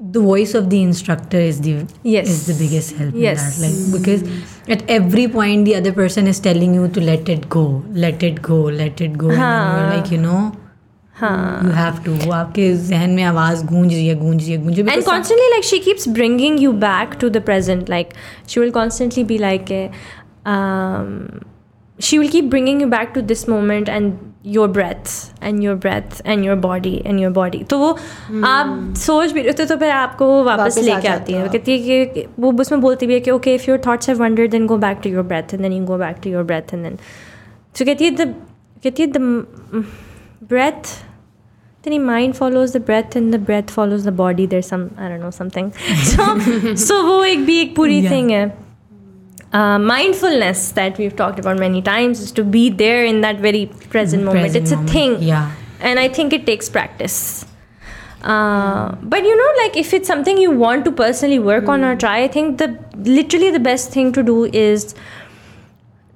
the voice of the instructor is the yes. is the biggest help yes. Like because at every point the other person is telling you to let it go, let it go, let it go. Huh. like you know you have to वो आपके जहन में आवाज़ गूंज रही है गूंज रही है गूंज and constantly like she keeps bringing you back to the present like she will constantly be like uh she will keep bringing you back to this moment and your breath and your breath and your body and your body तो वो hmm. आप सोच भी रहते तो फिर आपको वो वापस लेके आती है। कहती है कि वो उसमें बोलती भी है कि okay if your thoughts have wander then go back to your breath and then you go back to your breath and then तो कहती है द कहती है the breath then your mind follows the breath and the breath follows the body there's some i don't know something so so वो एक भी एक पूरी Yeah. thing है uh, mindfulness that we've talked about many times is to be there in that very present moment Present it's moment, a thing yeah. and i think it takes practice uh, but you know like if it's something you want to personally work on or try i think the literally the best thing to do is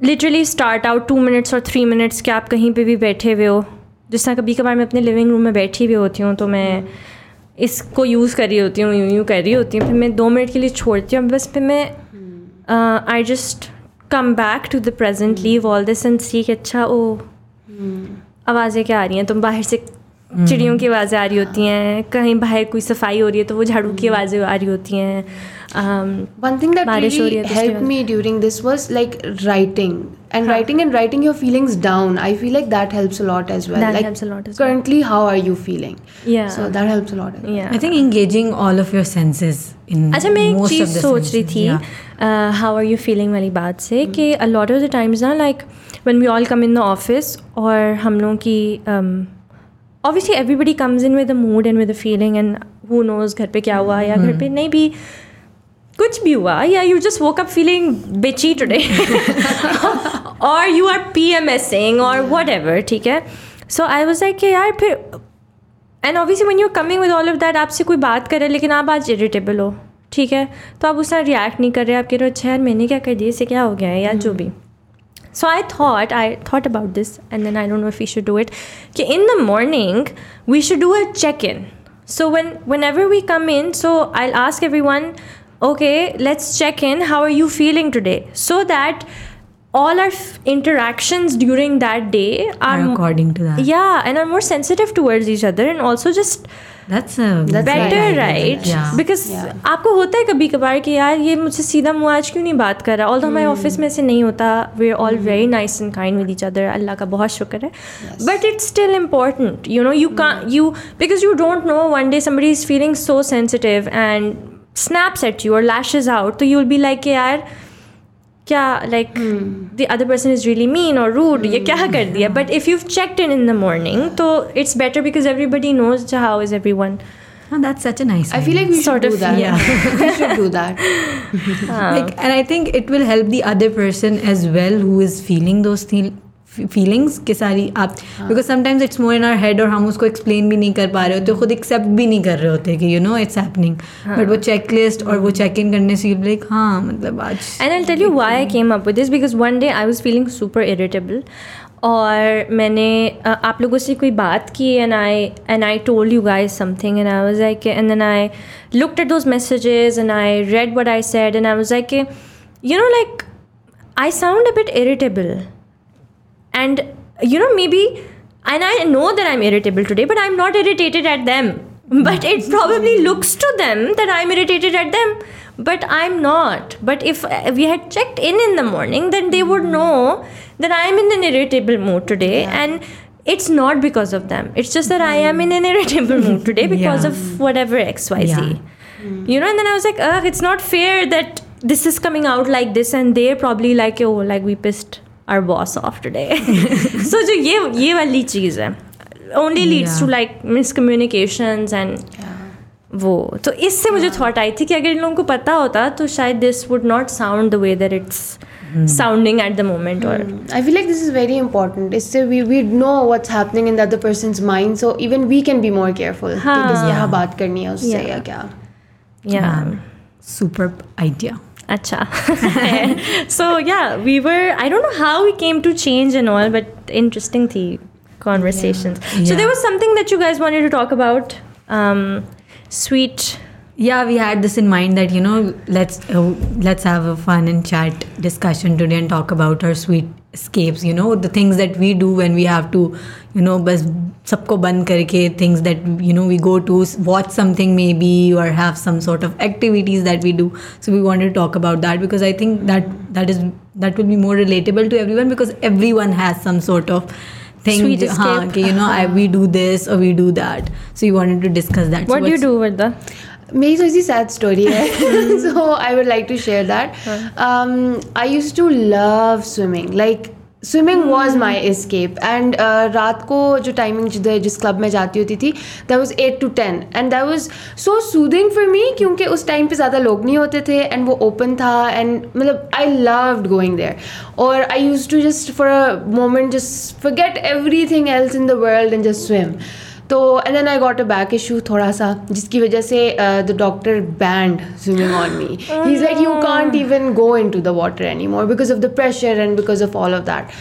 literally start out two minutes और three minutes के आप कहीं पे भी बैठे हुए हो जिस तरह कभी कभार मैं अपने लिविंग रूम में बैठी भी होती हूँ तो मैं इसको यूज़ कर रही होती हूँ यूँ यूँ कर रही होती हूँ फिर मैं दो मिनट के लिए छोड़ती हूँ बस फिर मैं I just come back to the present leave all this and see कि अच्छा ओ आवाज़ें क्या आ रही हैं तुम बाहर से चिड़ियों की आवाज़ें आ रही होती हैं कहीं बाहर कोई सफ़ाई हो रही है तो वो झाड़ू की आवाज़ें आ रही होती हैं वन थिंग दैट बारिश हो रही help me during this was like writing and writing and writing your feelings down I feel like that helps a lot as well like how are you feeling I think engaging all of your senses अच्छा मैं एक चीज़ सोच रही थी how are you feeling वाली बात से कि अ ऑफ़ द टाइम्स ना like when we all come in the office और हम लोगों की obviously everybody comes in with a mood and with a feeling and who knows घर पे क्या हुआ या घर पे नहीं भी कुछ भी हुआ या you just woke up feeling bitchy today और you are PMSing और वट एवर ठीक है? सो आई वॉज़ लाइक यार फिर and obviously when you coming with all of that आपसे कोई बात करे लेकिन आप आज इरिटेबल हो ठीक है? तो आप उससे रिएक्ट नहीं कर रहे आप कह रहे हो अच्छा यार मैंने क्या कर दिया इसे क्या हो गया है? या जो भी। So I thought, I thought about this, and then I don't know if we should do it. कि In the morning, we should do a check-in. So when whenever we come in, so I'll ask everyone, okay, let's check in. How are you feeling today? So that all our f- interactions during that day are Are according to that. yeah, and are more sensitive towards each other, and also just That's a That's better right. Right Yeah. Because Yeah. आपको होता है कभी कभार कि यार ये मुझसे सीधा मुँह आज क्यों नहीं बात कर रहा? ऑल हमारे ऑफ़िस में से नहीं होता we are all very nice and kind with each other अल्लाह का बहुत शुक्र है। But it's still important you know you का you because you don't know one day somebody is feeling so sensitive and snaps at you और lashes out तो you will be like यार क्या like the other person is really mean और rude ये क्या कर दिया but if you checked in in the morning तो it's better because everybody knows how is everyone Oh, that's such a nice. i feel like we Sort should of, do that yeah. we should do that like, and I think it will help the other person as well who is feeling those feel, Feelings के सारी आप because sometimes it's more in our head और हम उसको explain भी नहीं कर पा रहे होते खुद एक्सेप्ट भी नहीं कर रहे होते कि you know it's happening but वो चेक लिस्ट और वो चेक इन करने से लाइक हाँ मतलब आज and I tell you why came up this because one day I was feeling super irritable और मैंने आप लोगों से कोई बात की and I and I told you guys something and I was like and an I look at those messages and I read what I said and I was like you know like I sound a bit irritable and you know maybe and i know that i'm irritable today but i'm not irritated at them. But it probably looks to them that i'm irritated at them. But i'm not. But if we had checked in in the morning then they would hmm. know that i'm in an irritable mood today. And it's not because of them. It's just that i am hmm. in an irritable mood today because Yeah. of whatever xyz Yeah. you know and then i was like Ugh, it's not fair that this is coming out like this and they're probably like oh like we pissed our boss off today so जो ये ये वाली चीज़ है only leads Yeah. to like miscommunications and वो तो इससे मुझे थॉट आई थी कि अगर इन लोगों को पता होता तो शायद this would not sound the way that it's sounding at the moment और I feel like this is very important. It's so we we know what's happening in the other person's mind, so even we can be more careful. कि हाँ. किस यहाँ बात करनी है उससे. या क्या? या super idea acha. So yeah we were i don't know how we came to change and all but interesting the conversations. Yeah. so there was something that you guys wanted to talk about um, sweet. Yeah we had this in mind that you know let's uh, let's have a fun and chat discussion today and talk about our sweet escapes you know the things that we do when we have to you know बस सबको बंद करके things that you know we go to watch something maybe or have some sort of activities that we do so we wanted to talk about that because I think that that is that will be more relatable to everyone because everyone has some sort of thing Sweet हाँ, escape. कि, you know I, we do this or we do that so we wanted to discuss that So what do you what's- do with the मेरी थोड़ी सी sad story है। So I would like to share that I used to love swimming like swimming was my escape and रात को जो timing जिधर जिस club में जाती होती थी that was eight to ten and that was so soothing for me क्योंकि उस टाइम पे ज़्यादा लोग नहीं होते थे एंड वो ओपन था एंड मतलब आई लव्ड गोइंग देयर और I used to just for a moment just forget everything else in the world and just swim तो and then I got a back issue थोड़ा सा जिसकी वजह से the doctor banned swimming on me he is like you can't even go into the water anymore because of the pressure and because of all of that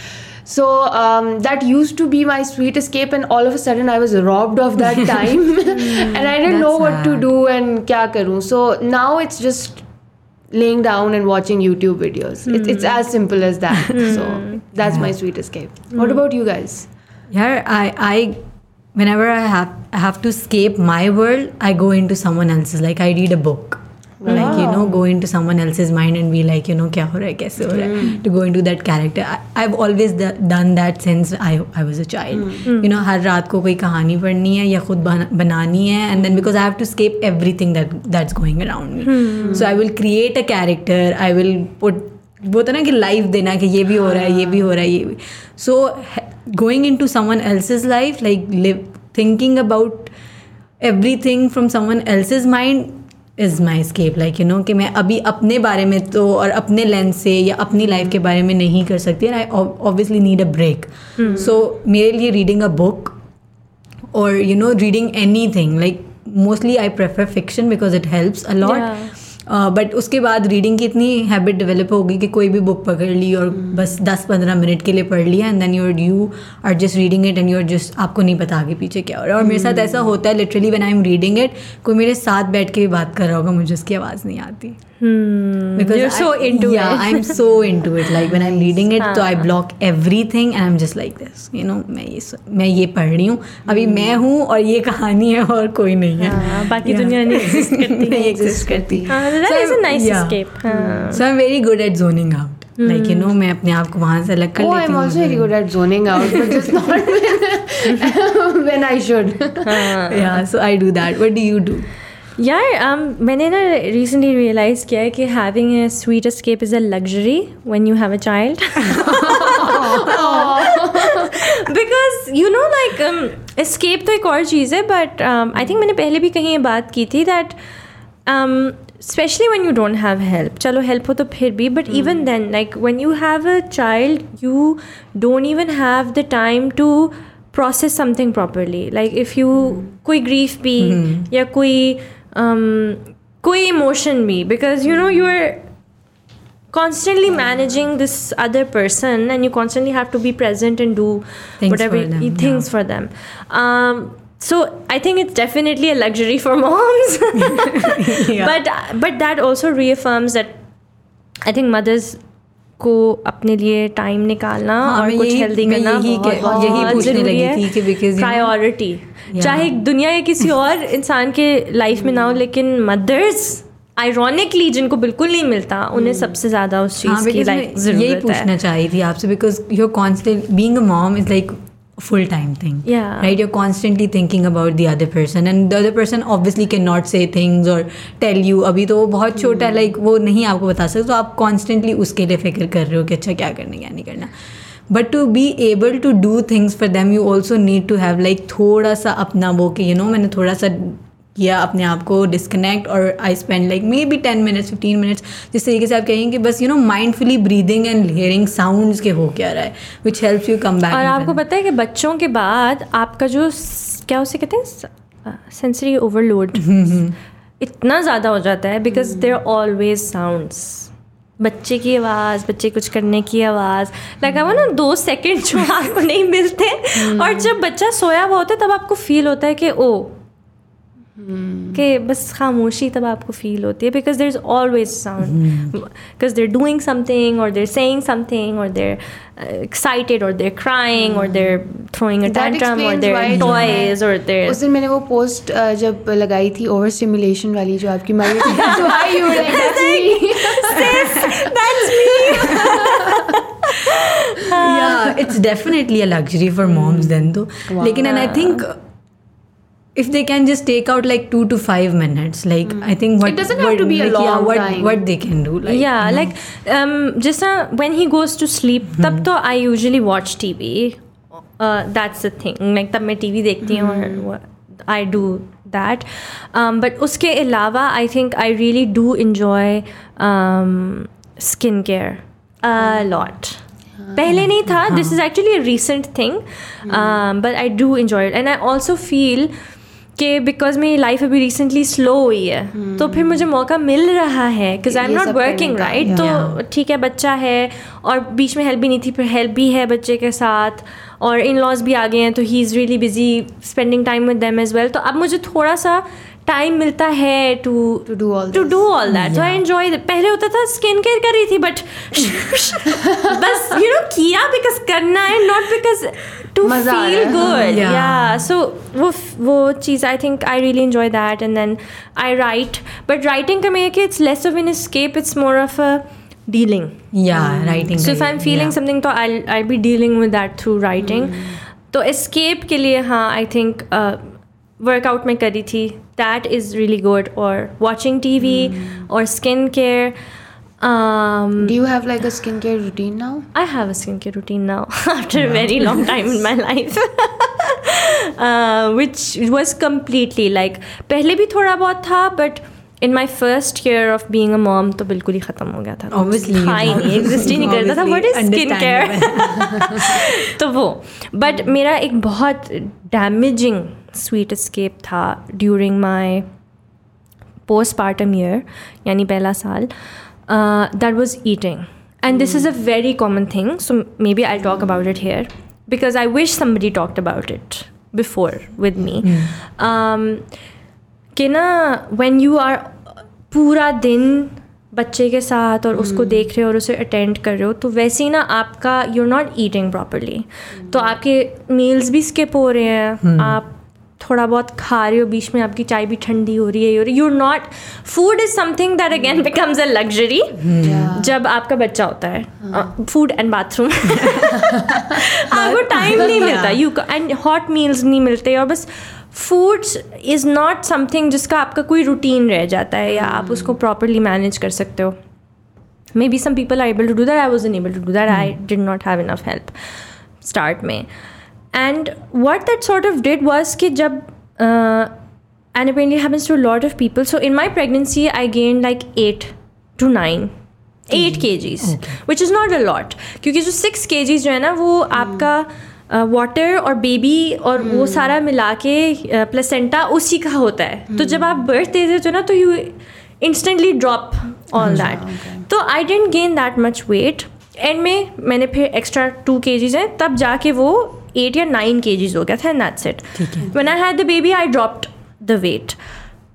So um, that used to be my sweet escape, and all of a sudden I was robbed of that time, and I didn't know That's what to sad. do and kya karu. So now it's just laying down and watching YouTube videos. It's, it's as simple as that. so that's my sweet escape. What about you guys? Yeah, I, I, whenever I have, I have to escape my world, I go into someone else's. Like I read a book. Wow. like you know go into someone else's mind and be like you know क्या हो रहा है कैसे हो रहा है to go into that character I, I've always d- done that since I I was a child Mm. you know हर रात को कोई कहानी पढ़नी है या खुद बना, बनानी है and then because I have to escape everything that that's going around me Mm. so I will create a character I will put वो है ना कि लाइफ देना कि ये भी हो रहा है ये भी हो रहा है ये भी so going into someone else's life like live thinking about everything from someone else's mind is my escape like you know कि मैं अभी अपने बारे में तो और अपने लेंस से या अपनी लाइफ के बारे में नहीं कर सकती I obviously need a break so मेरे लिए reading a book or you know reading anything like mostly i prefer fiction because it helps a lot. Yeah. But उसके बाद रीडिंग की इतनी हैबिट डेवलप होगी कि कोई भी बुक पकड़ ली और बस 10-15 मिनट के लिए पढ़ लिया and then you're you are just reading it and you're just आपको नहीं पता आगे पीछे क्या हो रहा है। और मेरे साथ ऐसा होता है literally when I am reading it कोई मेरे साथ बैठ के भी बात कर रहा होगा मुझे उसकी आवाज़ नहीं आती। Because You're I, so into yeah, it. Yeah, I'm so into it. Like when I'm reading it, so I block everything and I'm just like this. You know, मैं ये मैं ये पढ़ रही हूँ अभी मैं हूँ और ये कहानी है और कोई नहीं है हाँ, बाकी Yeah. दुनिया नहीं exist करती नहीं exist करती हाँ, that So is a I'm- nice yeah. escape. हाँ. So I'm very good at zoning out. Like you know, मैं अपने आप को वहाँ से अलग कर Oh, लेती I'm हूँ also very good at zoning out, but just not when I should. Yeah, so I do that. What do you do? यार um, मैंने ना रिसेंटली रियलाइज किया है कि having a sweet escape is a luxury when you have a child because you know like escape तो एक और चीज़ है बट आई थिंक मैंने पहले भी कहीं ये बात की थी that specially when you don't have help चलो हेल्प हो तो फिर भी but even then like when you have a child you don't even have the time to process something properly like if you कोई grief भी या कोई um, कोई emotion भी because you know you're constantly managing this other person and you constantly have to be present and do Things whatever for them, y- things for them um, so i think it's definitely a luxury for moms Yeah. but but that also reaffirms that i think mothers को अपने लिए time निकालना हाँ, और कुछ healthy करना यही बहुत, कह- यही बहुत पूछने लगी है थी कि बिकॉज़ प्रायोरिटी चाहे दुनिया या किसी और इंसान के लाइफ में ना हो लेकिन मदर्स आयरॉनिकली जिनको बिल्कुल नहीं मिलता उन्हें सबसे ज़्यादा उस चीज़ हाँ चीज़ की because लाइक यही पूछना है चाह रही थी आपसे because your constant being a mom is like full time thing Yeah. right you're constantly thinking about the other person and the other person obviously cannot say things or tell you अभी तो वो बहुत छोटा है like वो नहीं आपको बता सकते तो आप constantly उसके लिए फ़िक्र कर रहे हो कि अच्छा क्या करना क्या नहीं करना but to be able to do things for them you also need to have like थोड़ा सा अपना वो कि यू नो मैंने थोड़ा सा किया अपने आप को डिस्कनेक्ट और I spend like maybe ten minutes fifteen minutes जिस तरीके से आप कहेंगे बस you know mindfully breathing and hearing sound के हो क्या रहा है which help you come back और आपको पता है कि बच्चों के बाद आपका जो क्या उसे कहते हैं सेंसरी ओवरलोड इतना ज़्यादा हो जाता है बिकॉज़ देर ऑलवेज साउंड्स बच्चे की आवाज़ बच्चे कुछ करने की आवाज़ लगा वो ना दो सेकंड जो आपको नहीं मिलते। और जब बच्चा सोया हुआ होता है तब आपको फील होता है कि ओ कि बस खामोशी तब आपको फील होती है because there is always sound because they're doing something और देर सेइंग समथिंग और देर एक्साइटेड और देर क्राइंग और they're throwing a That tantrum और explains देर why जो टॉयज है- और देर उस दिन मैंने वो पोस्ट जब लगाई थी ओवर स्टिमुलेशन वाली जो आपकी मारी थी That's why you were like, "That's me." yeah it's definitely a luxury for moms then though लेकिन and I think if they can just take out like two to five minutes like I think what It doesn't have what, to be a like, yeah, long what, time. what they can do like yeah you know. like um just uh, when he goes to sleep तब तो I usually watch TV uh, that's the thing like तब मैं TV देखती हूँ और I do that um, but उसके अलावा I think I really do enjoy um, skin care a lot पहले नहीं था this is actually a recent thing but I do enjoy it and I also feel कि because मेरी life अभी recently slow हुई है तो फिर मुझे मौका मिल रहा है because I am not working right तो ठीक है बच्चा है और बीच में हेल्प भी नहीं थी फिर हेल्प भी है बच्चे के साथ और इन लॉज भी आ गए हैं तो he is really busy spending time with them as well तो अब मुझे थोड़ा सा टाइम मिलता है to to do all to do all that so I enjoy पहले होता था स्किन केयर कर रही थी बट बस यू नो किया बिकॉज़ करना है not because to feel good या सो वो वो चीज़ I think I really enjoy that and then I write but writing का मैं कि it's less of an escape it's more of a dealing या writing so if I am feeling something तो I I be dealing with that through writing तो escape के लिए हाँ I think workout में करी थी। that is really good or watching TV or skincare um, Do you have like a skincare routine now? I have a skincare routine now after a very long time in my life. uh, which was completely like पहले भी थोड़ा बहुत था but in my first year of being a mom तो बिल्कुल ही ख़त्म हो गया था Obviously, था ही नहीं एग्जिस्ट ही नहीं करता था what is Obviously, skin care तो वो but मेरा एक बहुत damaging स्वीट स्केप था during my postpartum year यानी पहला साल that was eating and this is a very common thing so maybe I talk about it here because I wish somebody talked about it before with me कि ना when you are पूरा दिन बच्चे के साथ और उसको hmm. देख रहे हो और उसे अटेंड कर रहे हो तो वैसे ही ना आपका you are not eating properly तो hmm. आपके मील्स भी स्किप हो रहे हैं hmm. आप थोड़ा बहुत खा रहे हो बीच में आपकी चाय भी ठंडी हो रही है हो you not food is something that again becomes a luxury जब आपका बच्चा होता है। फ़ूड एंड बाथरूम आपको टाइम नहीं मिलता। यू एंड हॉट मील्स नहीं मिलते और बस फूड्स इज़ नॉट समथिंग जिसका आपका कोई रूटीन रह जाता है या आप उसको प्रॉपरली मैनेज कर सकते हो। Maybe some people are able to do that I was able to do that I did not have enough help start में। And what that sort of did was कि जब and apparently it happens to a lot of people. So in my pregnancy i gained like 8 to 9 8 kgs which is not a lot. क्योंकि जो 6 kgs जो है ना वो आपका water और बेबी और वो सारा मिला के प्लेसेंटा उसी का होता है तो जब आप बर्थ दे देते हो ना तो you instantly drop all that तो I didn't gain that much weight and में मैंने फिर एक्स्ट्रा टू के हैं तब जाके वो एट या नाइन के जीज हो गया था and that's it when I had the baby I dropped the weight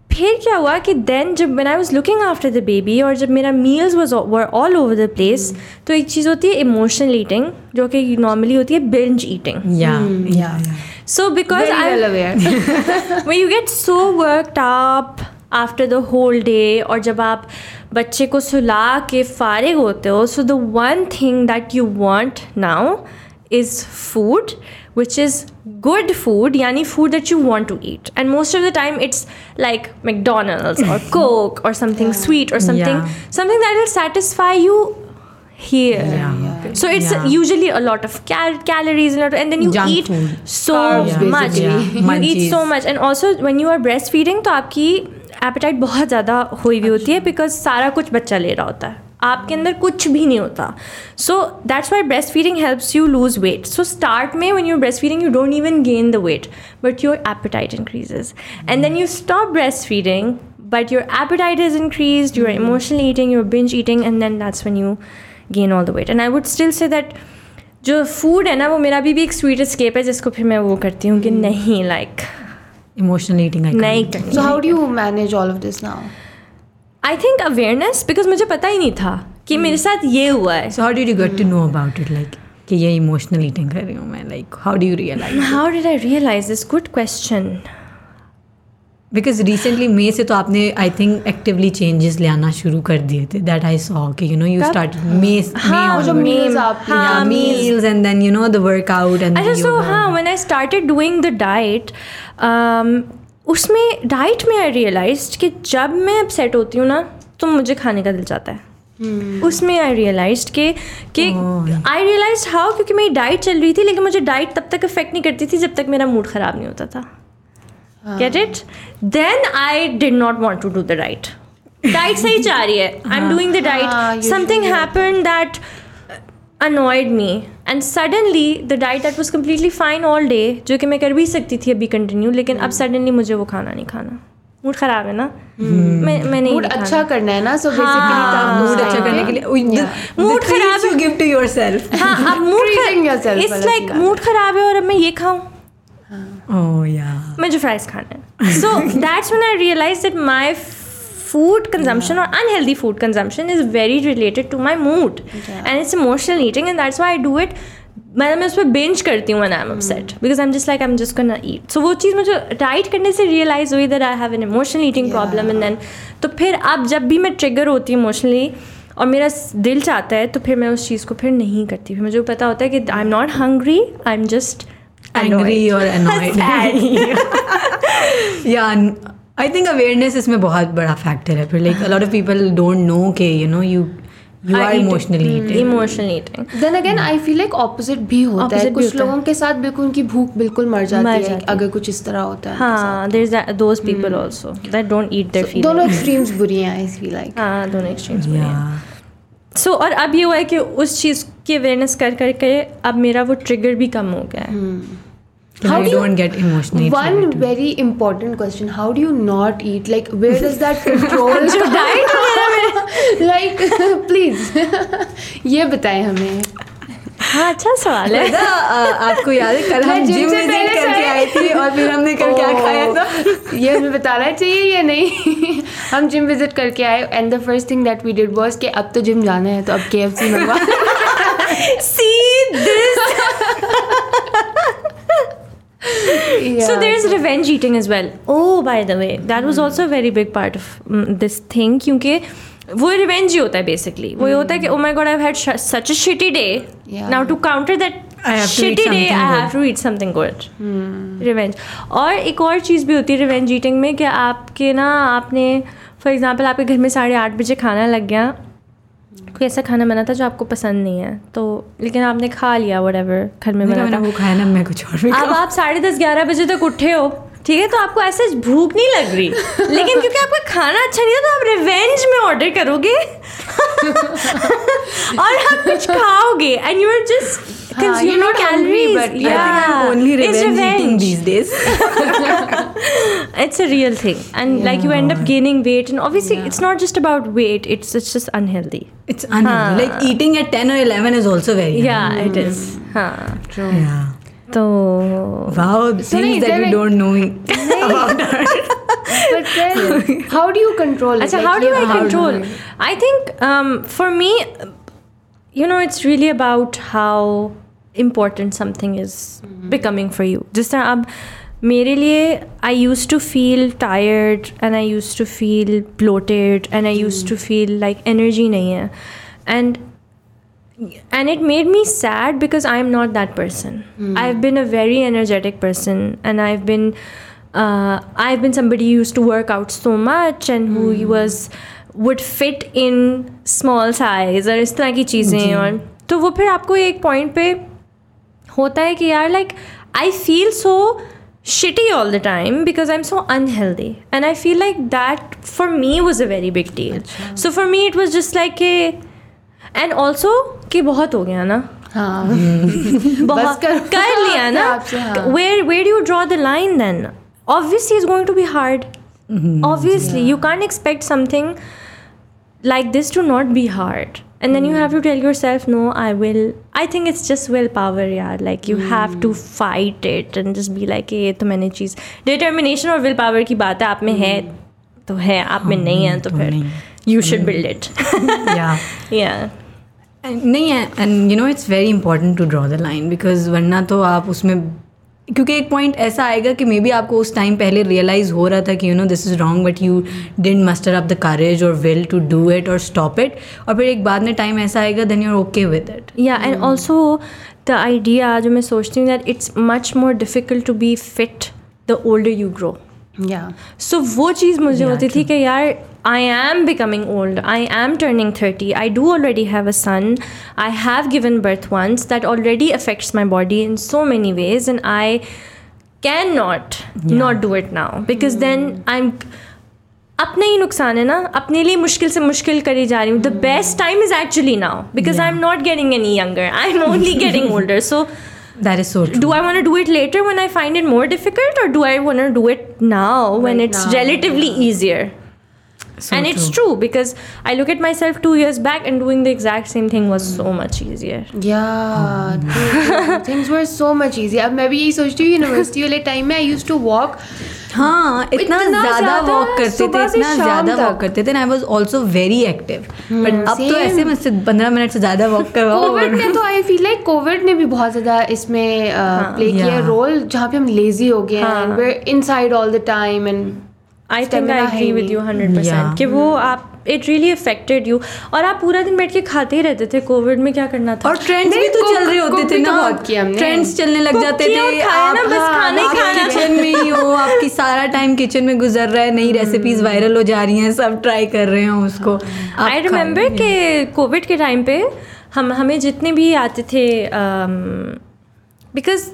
फिर क्या हुआ कि देन जब when I was looking after the baby और जब मेरा meals was were all over the place तो एक चीज़ होती है इमोशनल ईटिंग जो कि नॉर्मली होती है binge eating so because I way you get so work आप आफ्टर द होल डे और जब आप बच्चे को सुला के फारिग होते हो so the one thing that you want now is food which is good food yani food that you want to eat. And most of the time it's like mcdonald's or coke or something yeah. sweet or something yeah. something that will satisfy you here. Yeah. so it's usually a lot of cal- calories lot of, and then you Junk eat food. so much. you eat so much. And also when you are breastfeeding to aapki appetite bahut zyada hui hui hoti hai because sara kuch bachcha le raha hota hai. आपके अंदर कुछ भी नहीं होता। So that's why breast feeding helps you lose weight so start में when you breast feeding you don't even gain the weight but your appetite increases and then you stop breast feeding but your appetite is increase your emotional eating your binge eating and then that's when you gain all the weight and I would still say that जो food है ना वो मेरा भी एक sweet escape है जिसको फिर मैं वो करती हूँ कि नहीं लाइक इमोशनल ईटिंग नहीं करनी so how do you manage all of this now I think awareness because मुझे पता ही नहीं था कि मेरे साथ ये हुआ है। So how did you get to know about it like कि ये इमोशनल ईटिंग कर रही हूँ मैं like how do you realise how did I realise this good question because recently मे से तो आपने आई थिंक एक्टिवली चेंजेस ले आना शुरू कर दिए थे दैट आई सॉ कि यू नो यू स्टार्ट मे जो meals and then you know the workout and so हाँ when I started doing the diet उसमें डाइट में आई रियलाइज़ कि जब मैं अपसेट होती हूँ ना तो मुझे खाने का दिल चाहता है। उसमें आई रियलाइज़ के कि. आई रियलाइज़ हाउ क्योंकि मेरी डाइट चल रही थी लेकिन मुझे डाइट तब तक इफ़ेक्ट नहीं करती थी जब तक मेरा मूड ख़राब नहीं होता था। Get it then I did not want to do the diet diet सही जा रही है। I am doing the diet something happen that annoyed me and suddenly the diet that was completely fine all day जो कि मैं कर भी सकती थी अभी कंटिन्यू लेकिन अब सडनली मुझे वो खाना नहीं खाना मूड ख़राब है ना मैं मैं नहीं Mood खाना। अच्छा करना है ना so basically हाँ, तब mood उस अच्छा करने के लिए treats खराब you give to yourself हाँ अब mood Treating yourself it's like mood ख़राब है और अब मैं ये खाऊं Oh yeah. मुझे फ्राइज खाना है so that's when I realise that my food consumption or unhealthy food consumption is very related to my mood. And it's emotional eating and that's why I do it. मतलब मैं उस पर binge करती हूँ I am upset because I am just like I am just gonna eat so वो चीज़ मुझे diet करने से रियलाइज़ हुई that I have an emotional eating problem and then तो फिर अब जब भी मैं ट्रिगर होती हूँ इमोशनली और मेरा दिल चाहता है तो फिर मैं उस चीज़ को फिर नहीं करती फिर मुझे पता होता है कि I am not hungry I am just Angry or annoyed. yeah i think awareness इसमें बहुत बड़ा फैक्टर है फिर like a lot of people don't know कि you know you you are emotionally eating. Emotional eating then again I feel like opposite भी होता है. कुछ लोगों के साथ बिल्कुल उनकी भूख बिल्कुल मर जाती है अगर कुछ इस तरह होता है हाँ there is those people also that don't eat their feeling दोनों एक्सट्रीम्स बुरी हैं आई फील लाइक हाँ दोनों एक्सट्रीम्स yeah. सो और अब ये हुआ है कि उस चीज़ की अवेयरनेस कर कर के अब मेरा वो ट्रिगर भी कम हो गया है. How do you- don't get emotionally One very important question: How do you not eat? Like, where does that control diet? like, please, ये बताएँ हमें. हाँ अच्छा सवाल है पता, आपको याद है कल हम जिम से विज़िट करके से- आई थी और फिर हमने कल क्या खाया था Oh, ये हमें बताना चाहिए या नहीं हम जिम विज़िट करके आए and the first thing that we did was कि अब तो जिम जाना है तो अब के एफ़ सी मंगवा see so there's revenge eating as well. Oh, by the way, that was also a very big part of um, this thing. Because वो रिवेंज ही होता है बेसिकली वो ये होता है कि ओ my God I had such a shitty day now to counter that shitty day I have to eat something good revenge और एक और चीज़ भी होती है रिवेंज ईटिंग में कि आपके ना आपने फॉर एग्जांपल आपके घर में साढ़े आठ बजे खाना लग गया कोई ऐसा खाना बना था जो आपको पसंद नहीं है? तो लेकिन आपने खा लिया वट घर में बना था। वो खाया ना मैं कुछ और भी अब आप साढ़े दस ग्यारह बजे तक उठे हो। ठीक है? तो आपको ऐसे भूख नहीं लग रही। लेकिन क्योंकि आपका खाना अच्छा नहीं है तो आप रिवेंज में ऑर्डर करोगे। और आप कुछ खाओगे and you are just real thing and like you end up gaining weight and obviously it's not just about weight it's it's just unhealthy it's like eating at ten और eleven is also very it is हाँ तो Wow, things नहीं, that we there- don't know about her. But then, how do you control it? Achha, Like, how do ये I how control? you- I think um, for me, you know, it's really about how important something is becoming for you. जिस तरह अब मेरे लिए I used to feel tired and I used to feel bloated and I used to feel like energy नहीं है and and it made me sad because I'm not that person. I've been a very energetic person, and I've been uh, I've been somebody who used to work out so much and who was would fit in small size और इस तरह की चीज़ें और तो वो फिर आपको एक पॉइंट पे होता है कि यार like I feel so shitty all the time because I'm so unhealthy. And I feel like that for me was a very big deal. So for me it was just like a and also कि बहुत हो गया ना हाँ बहुत करो। कर लिया ना हाँ। Where where you draw the line then obviously is going to be hard obviously you can't expect something like this to not be hard and then mm. you have to tell yourself no i will i think it's just willpower yeah like you mm. have to fight it and just be like ये तो मैंने चीज़ determination और willpower की बात है आप में है तो है आप में नहीं है तो तो फिर should build it yeah. yeah नहीं है and you know it's very important to draw the line because वरना तो आप उसमें क्योंकि एक पॉइंट ऐसा आएगा कि मे बी आपको उस टाइम पहले रियलाइज़ हो रहा था कि you know this is wrong but you didn't muster up the courage और विल टू डू इट और स्टॉप इट और फिर एक बाद में टाइम ऐसा आएगा then you are okay with it या एंड ऑल्सो द आइडिया जो मैं सोचती हूँ that it's much more difficult to be fit the older you या सो वो चीज़ मुझे होती थी कि यार I am becoming old I am turning thirty I do already have a son I have given birth once that already affects my body in so many ways and I can not not do it now because then I am अपना ही नुकसान है ना? अपने लिए मुश्किल से मुश्किल करी जा रही हूँ। The best time is actually now because I am not getting any younger I am only getting older so That is so do I want to do it later when I find it more difficult, or do I want to do it now when Right it's now, relatively easier? So and it's true. true because I look at myself two years back and doing the exact same thing was so much easier. या things were so much easy अब मैं भी यही सोचती हूँ university वाले time में आई use to walk हाँ इतना ज़्यादा वॉक करते थे इतना ज़्यादा वॉक करते थे I was also very active but अब तो. ऐसे मुझसे पंद्रह मिनट से ज़्यादा वॉक करवाओ कोविड ने तो आई फील लाइक कोविड ने भी बहुत ज़्यादा इसमें प्ले किया Yeah. रोल जहाँ पे हम लेजी हो गए इन हैं inside all the time and I think Stamina I है agree ही with नहीं। you 100% Yeah. कि वो आप it really affected you और आप पूरा दिन बैठ के खाते ही रहते थे कोविड में क्या करना था और ट्रेंड्स भी तो चल रहे होते थे तो ना बहुत किया हमने। ट्रेंड्स चलने लग जाते थे ना, बस खाना ही खाना। किचन में ही हो आपकी सारा टाइम किचन में गुजर रहा है नई रेसिपीज़ वायरल हो जा रही हैं सब ट्राई कर रहे हैं उसको आई खा- रिमेम्बर कि कोविड के टाइम पे हम हमें जितने भी आते थे बिकॉज़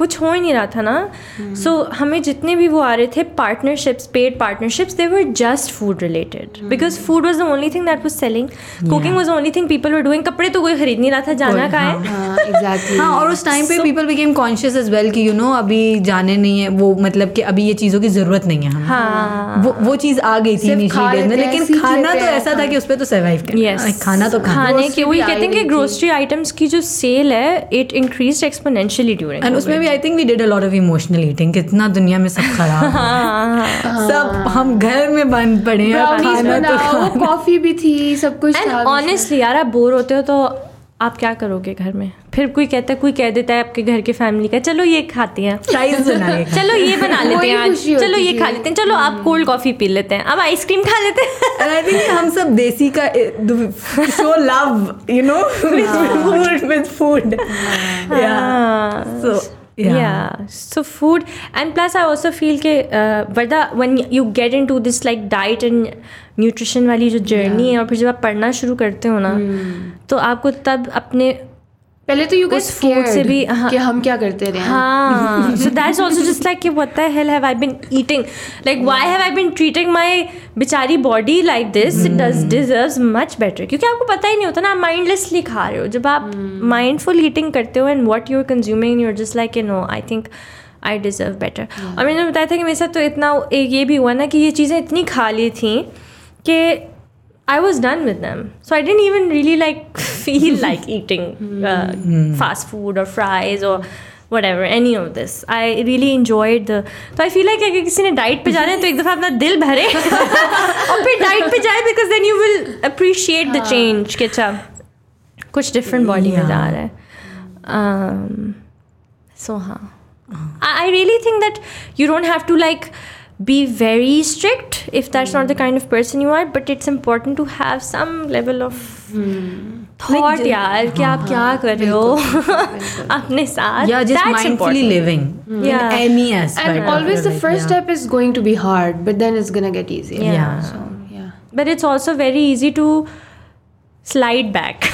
कुछ हो ही नहीं रहा था ना। सो so, हमें जितने भी वो आ रहे थे partnerships paid partnerships they were just food related because food was the only thing that was selling cooking was only thing people were doing कपड़े तो कोई खरीद नहीं रहा था जाना कहाँ है? हाँ एग्जैक्टली हाँ और उस टाइम पे people became conscious as well कि यू नो अभी जाने नहीं है। वो मतलब कि अभी ये चीज़ों की ज़रूरत नहीं है हाँ। वो वो चीज़ आ गई थी सिर्फ़ इनिशियली खा डेज़ में। लेकिन खाना तो ऐसा था कि उस पर तो सर्वाइव करना। खाना तो खाने। के वही कहते हैं कि ग्रोसरी आइटम्स की जो सेल है it increase exponentially during and उसमें भी I think we did a lot of emotional eating कितना दुनिया में सब खराब है। सब हम घर में बंद पड़े हैं खाना तो। कॉफ़ी भी थी सब कुछ ऑनेस्टली यार आप बोर होते हो तो आप क्या करोगे घर में? फिर कोई कहता है कोई कह देता है आपके घर की फैमिली का चलो ये खाते हैं। चलो ये बना लेते हैं आज। चलो ये खा लेते हैं। चलो आप कोल्ड कॉफ़ी पी लेते हैं। अब आइसक्रीम खा लेते हैं। हम सब देसी का show love you know with food with food. Yeah yeah. yeah, so food and plus i also feel ke uh, Varda, when you get into this like diet and nutrition वाली जो journey है और फिर जब आप पढ़ना शुरू करते हो ना तो आपको तब अपने पहले तो यू फ़ूड से भी हाँ। कि हम क्या करते रहे हाँ। So that's also just like कि what the hell have I been eating like why have I been treating my बिचारी body like this it does deserves much better क्योंकि आपको पता ही नहीं होता ना आप माइंडलेसली खा रहे हो। जब आप hmm. माइंडफुल ईटिंग करते हो and what you're consuming you are just like uh no I think I deserve better और मैंने बताया था कि मेरे साथ तो इतना ये भी हुआ ना कि ये चीज़ें इतनी खा ली थी कि I was done with them. So I didn't even really like feel like eating uh, fast food or fries or whatever, any of this. I really enjoyed the. So I feel like अगर किसी ने diet पे जाना है तो एक दफ़ा अपना दिल भरे और फिर डाइट पे जाए because then you will appreciate the change कि अच्छा कुछ different body में जा रहा है. Um, so हाँ. I I really think that you don't have to like be very strict if that's not the kind of person you are but it's important to have some level of thought यार कि आप क्या कर रहे हो अपने साथ yeah just That's mindfully important. living Yeah. in any aspect and of always your the life, first yeah. step is going to be hard but then it's gonna get easier Yeah. so yeah but it's also very easy to slide back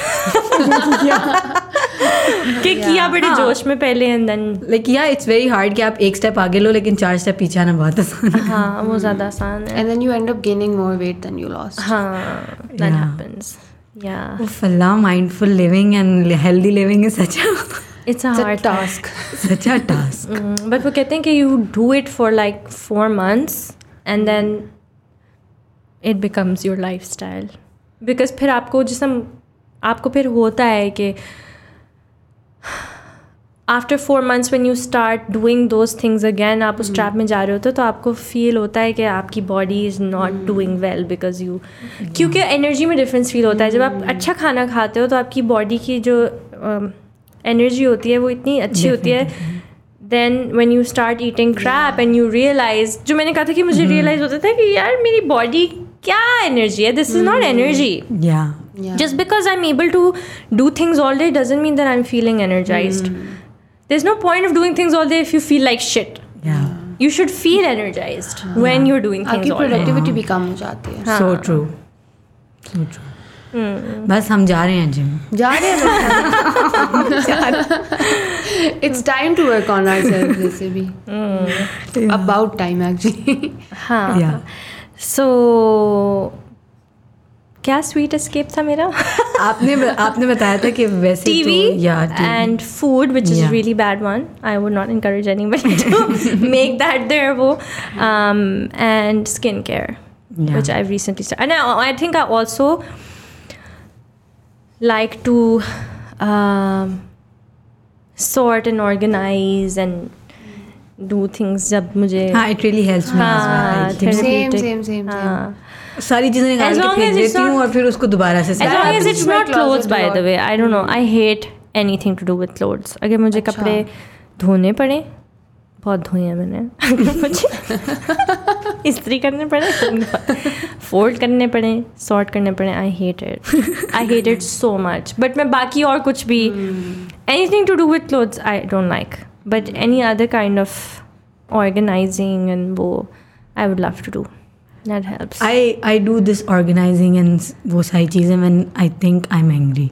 कि किया बड़े हाँ. जोश में पहले and then like yeah it's very hard कि आप एक स्टेप आगे लो लेकिन चार स्टेप पीछे आना बहुत आसान है। हाँ वो ज़्यादा आसान है। And then you end up gaining more weight than you lost हाँ दैट हैपेंस या ओह mindful living and healthy living is such it's a hard task such a task but वो कहते हैं कि you do it for like 4 months and then it becomes your life because फिर आपको जिसम आपको फिर होता है कि after four months when you start doing those things again आप उस ट्रैप में जा रहे होते हो तो आपको फील होता है कि आपकी body is not doing well because you क्योंकि एनर्जी में डिफरेंस फील होता है। जब आप अच्छा खाना खाते हो तो आपकी बॉडी की जो एनर्जी होती है वो इतनी अच्छी होती है। Then when you start eating crap and you realize जो मैंने कहा था कि मुझे रियलाइज़ होता था कि यार मेरी बॉडी क्या एनर्जी है? This is not energy just because I am able to do do things all day doesn't mean that i'm feeling energized. there's no point of doing things all day if you feel like shit yeah you should feel energized when you're doing आपकी things all day productivity भी कम हो जाती है so true so true बस हम जा रहे हैं जिम जा रहे हैं it's time to work on ourselves वैसे भी अबाउट टाइम एक्चुअली हाँ yeah so क्या स्वीट एस्केप था मेरा आपने आपने बताया था कि वैसे TV तो या and food, which is Yeah. a really bad one. I would not encourage anybody to make that their wo. Um, and skincare. Yeah. which I've recently started. And I, I think I also like to um, sort and organize and do things जब मुझे हाँ it really helps मी हाँ, Same, therapeutic. सारी चीज़ें निकाल के फेंक देती हूँ और फिर उसको दोबारा से my not clothes, closet a by the lot. way. I don't know. I hate anything to do with clothes. अगर मुझे कपड़े धोने पड़े बहुत धोए हैं मैंने मुझे इस्त्री करने पड़े फोल्ड करने पड़े सॉर्ट करने पड़े I hate it I hate it so much but मैं बाकी और कुछ भी anything to do with clothes I don't like but any other kind of organizing and वो I would love to do that helps I I do this organizing and वो सारी चीज़ें when I think I'm angry.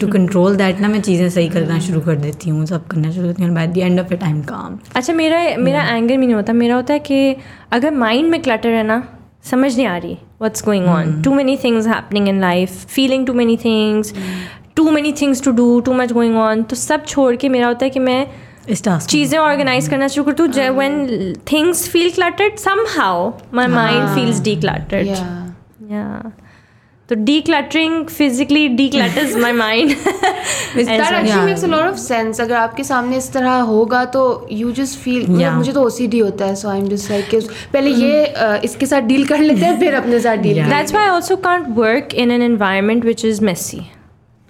To control that ना मैं चीज़ें सही करना शुरू कर देती हूँ सब करना शुरू करती हूँ by the end of it I'm calm. अच्छा मेरा मेरा एंगर में नहीं होता। मेरा होता है कि अगर माइंड में क्लटर है ना समझ नहीं आ रही what's going on too many things happening in life feeling too many things too many things to do too much going on तो सब छोड़ के मेरा होता है कि मैं चीज़ें ऑर्गेनाइज करना शुरू करती हूँ। When things feel cluttered somehow my mind feels decluttered या तो decluttering physically declutters my mind actually Yeah. makes a lot of sense. अगर आपके सामने इस तरह होगा तो just feel मतलब मुझे तो OCD होता है so I'm just like कि पहले ये uh, इसके साथ डील कर लेते हैं फिर अपने साथ deal Yeah. That's why I also can't work in an environment which is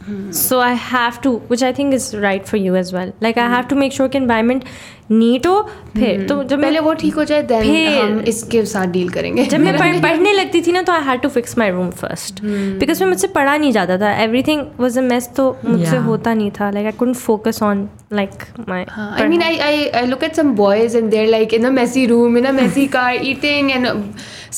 messy. So I have to, which I think is right for you as well. Like I have to make sure कि environment neat हो फिर तो जब पहले मैं वो ठीक हो जाए then फिर- हम इसके साथ डील करेंगे जब मैं पढ़, पढ़ने लगती थी ना तो I had to fix my room first because मैं मुझसे पढ़ा नहीं जाता था एवरीथिंग वाज अ मेस तो मुझसे Yeah. होता नहीं था like I couldn't focus on like my I mean, I, I, I look at some boys and they're like in a messy room, in a messy car, eating and uh,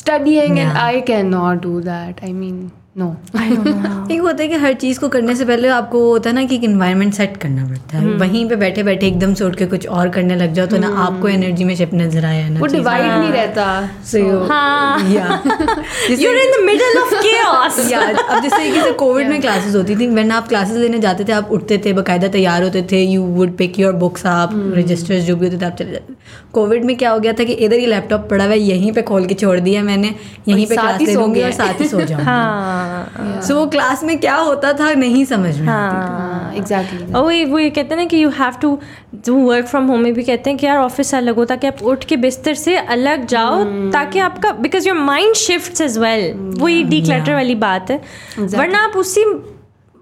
studying, and Yeah. I cannot do that. I mean, no. एक होता है कि हर चीज़ को करने से पहले आपको वो होता है ना कि एक इन्वायरमेंट सेट करना पड़ता है। वहीं पे बैठे बैठे एकदम से उठ के कुछ और करने लग जाओ तो ना आपको एनर्जी में शिफ्ट नज़र आया ना वो। डिवाइड नहीं रहता। हाँ। जैसे- You're in the middle of chaos. या अब जिस से कोविड में क्लासेस होती थी व्हेन आप क्लासेस लेने जाते थे आप उठते थे बकायदा तैयार होते थे you would pick your books आप रजिस्टर्स जो भी होते थे आप चले जाते कोविड में क्या हो गया था कि इधर ही लैपटॉप पड़ा हुआ है यहीं पे खोल के छोड़ दिया मैंने यहीं पे साथ क्लास ले लूँगी और साथ ही सो जाऊँगी। हाँ। सो वो क्लास में क्या होता था नहीं समझ में हाँ, एग्जैक्टली और वो वो ये कहते हैं ना कि यू हैव टू जो वर्क फ्रॉम होम में भी कहते हैं कि यार ऑफ़िस अलग होता ताकि आप उठ के बिस्तर से अलग जाओ ताकि आपका because your mind shift as well वो ये डी वाली बात है। वरना आप उसी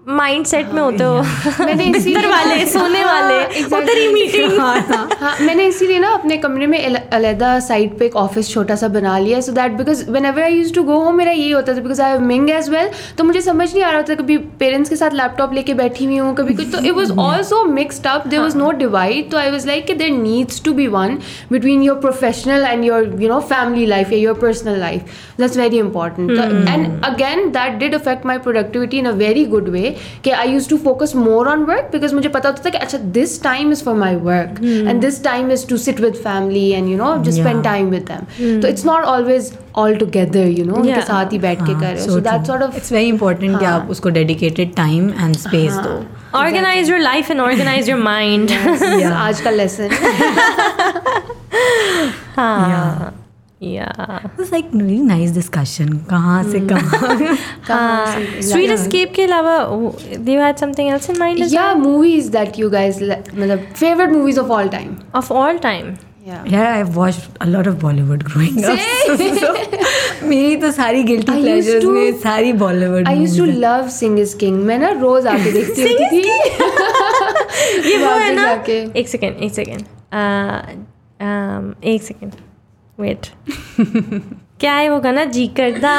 माइंड सेट में होते हो? मैंने इसीलिए- वाले सोने वाले हाँ, उधर ही मीटिंग हाँ मैंने इसीलिए ना अपने कमरे में अलहदा साइड पे एक ऑफ़िस छोटा सा बना लिया so that because whenever I use to go home मेरा ये होता था because I mean as well तो मुझे समझ नहीं आ रहा था कभी पेरेंट्स के साथ लैपटॉप लेके बैठी हुई हूँ कभी कुछ तो it was also mixed up there was no divide तो आई वॉज़ लाइक कि there needs to be one between your professional and your you know family life या your personal life that's very important and again that did affect my productivity in a very good way कि I use to focus more on work because मुझे पता होता था कि अच्छा this time is for my work and this time is to sit with family and you know just spend Yeah. Time with them तो it's not always all together you know उनके Yeah. साथ ही बैठ के कर। रहे हो so that sort of it's very important कि हाँ। आप उसको डेडिकेटेड टाइम एंड स्पेस दो। Organize your life and organize your mind आज का लेसन हाँ। या It's like really nice discussion. कहाँ से कहाँ? स्वीट एस्केप के अलावा they had something else in mind या मूवीज़ दैट यू गाइस मतलब favourite movies of all time of all time Yeah. यार I watched a lot of Bollywood growing up. So, मेरी तो सारी guilty I pleasures to- में सारी Bollywood मैं ना रोज आके देखती होती थी। ये वो है ना। एक सेकेंड एक सेकेंड एक सेकेंड वेट क्या है वो गाना? जी करदा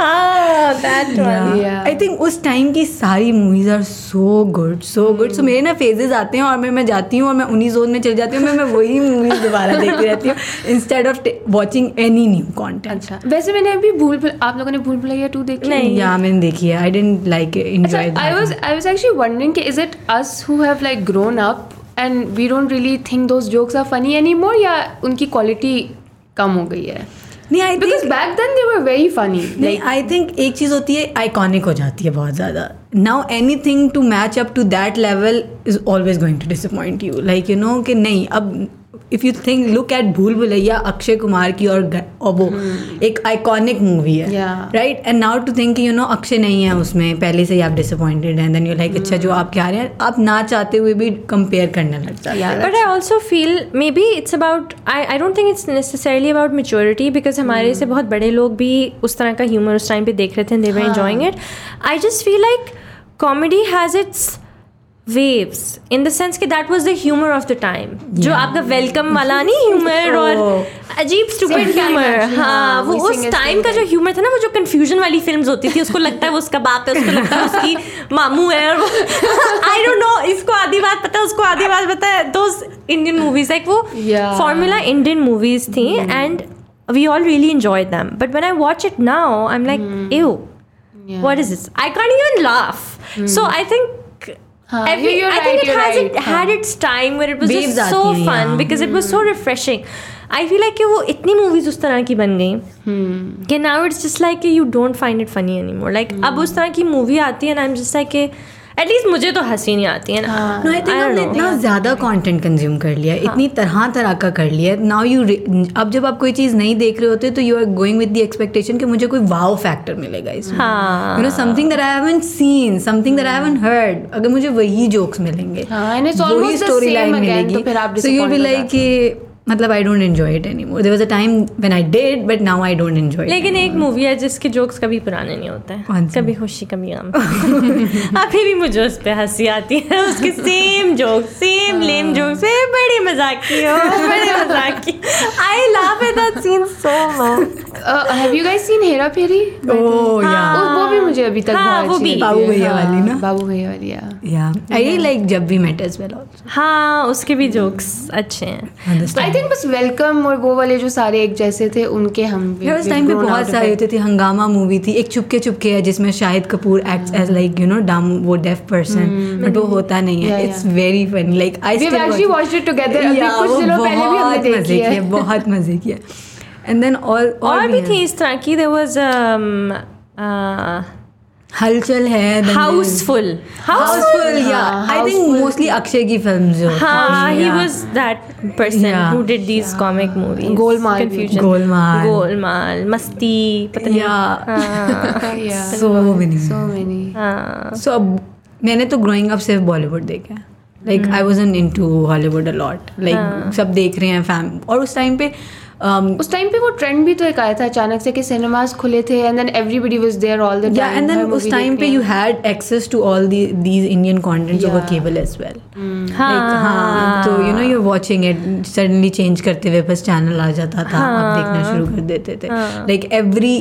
हाँ that one Yeah. I think उस टाइम की सारी movies are so good so good so मेरे ना फेजेस आते हैं और मैं मैं जाती हूँ और मैं उन्हीं जोन में चली जाती हूँ मैं मैं वही मूवीज़ दोबारा देखती रहती हूँ instead of watching any new content अच्छा। वैसे मैंने अभी भूल भुल आप लोगों ने भूल भुलैया टू देखी नहीं। या मैंने देखी है। I didn't like enjoy I was I was actually wondering कि is it us who have like grown up and we don't really think those jokes are funny any more या उनकी क्वालिटी कम हो गई है? नहीं I because back then they were very funny नहीं I think एक चीज़ होती है आइकॉनिक हो जाती है बहुत ज़्यादा। Now anything to match up to that level is always going to disappoint you like you know कि नहीं अब if you think look at Bhool Bhulaiyaa Akshay Kumar की और और वो एक आइकॉनिक मूवी है right and now to think you know Akshay नहीं है उसमें पहले से ही आप डिसअपॉइंटेड हैं देन यू लाइक अच्छा जो आप क्या रहे हैं आप ना चाहते हुए भी कंपेयर करने लग जाते हैं। Yeah, But I also feel maybe it's about I, I don't think it's necessarily about maturity because हमारे से बहुत बड़े लोग भी उस तरह का ह्यूमर उस टाइम पे देख रहे थे and they it I just feel like comedy has comedy waves in the sense कि that was the humour of the time जो आपका वेलकम वाला नहीं ह्यूमर और अजीब स्टूपिड ह्यूमर हाँ, हाँ वो उस टाइम का जो ह्यूमर था ना वो जो कंफ्यूजन वाली फिल्म्स होती थी उसको लगता है वो उसका बाप है उसको लगता है उसकी मामू है और आई डोंट नो इसको आधी बात पता है उसको आधी बात पता है दो इंडियन मूवीज़ लाइक वो फॉर्मूला इंडियन मूवीज़ थी and we all really enjoy them but when I watch it now I am like uh what is this I can't even laugh so I think think every, you- i think it has right. it had its time where it was Waves just so fun हाँ. because it was so refreshing I feel like कि वो इतनी movies उस तरह की बन गई कि now it's just like you don't find it funny any more like अब उस तरह की मूवी आती है ना एम जस्ट like एटलीस्ट मुझे तो हँसी नहीं आती है ना. नो आई थिंक हमने इतना ज़्यादा कंटेंट कंज्यूम कर लिया है। इतनी तरह तरह का कर लिया। नाउ यू अब जब आप कोई चीज़ नहीं देख रहे होते तो you are going with the expectation कि मुझे कोई वाव फैक्टर मिलेगा इसमें। हाँ। You know something that I haven't seen something that I haven't heard अगर मुझे वही जोक्स मिलेंगे वही सो यू बी लाइक मतलब I don't enjoy it any more there was a time when I did but now I don't enjoy लेकिन एक movie है जिसके जोक्स कभी पुराने नहीं होते हैं। कभी खुशी कभी गम। अभी भी मुझे उस पर हँसी आती है उसके same joke same lame jokes बड़ी मज़ाक की हो बड़े मज़ाक की। I laugh at that scene so much Uh, have you guys seen Hera Pheri oh yeah वो भी मुझे अभी तक हाँ, बहुत अच्छी बाबू भैया हाँ, वाली ना? बाबू भैया वाली या आई लाइक जब भी मेट एज वेल आल्सो हाँ उसके भी जोक्स अच्छे हैं। आई थिंक बस वेलकम और वो वाले जो सारे एक जैसे थे उनके हम उस टाइम पे बहुत सारे होते थे हंगामा मूवी थी एक चुपके चुपके है जिसमें Shahid Kapoor acts as like you know dumb वो डेफ पर्सन बट वो होता नहीं है। It's very funny like I We've actually watched it together. अभी कुछ दिनों पहले भी हमने देखी है। बहुत मज़े किए। एंड देन और और भी थी इस तरह की देर वॉज़ हलचल है हाउसफुल हाउसफुल या आई थिंक मोस्टली अक्षय की फ़िल्म जो। हाँ he Yeah. was that person Yeah. who did these Golmaal confusion. Golmaal. Golmaal Masti पता नहीं. हाँ, so many. So many. हाँ। सो अब मैंने तो ग्रोइंग अप सिर्फ़ बॉलीवुड देखा है। Like I was into Hollywood a lot like सब देख रहे हैं फैम और उस टाइम पे um, उस टाइम पे वो ट्रेंड भी तो एक आया था अचानक से कि सिनेमाज खुले थे and then everybody was there all the time and then उस टाइम पे you had access to all these Indian content over cable as well तो you know you watching it suddenly change करते हुए बस channel आ जाता था हाँ. देखना शुरू कर देते थे। Like every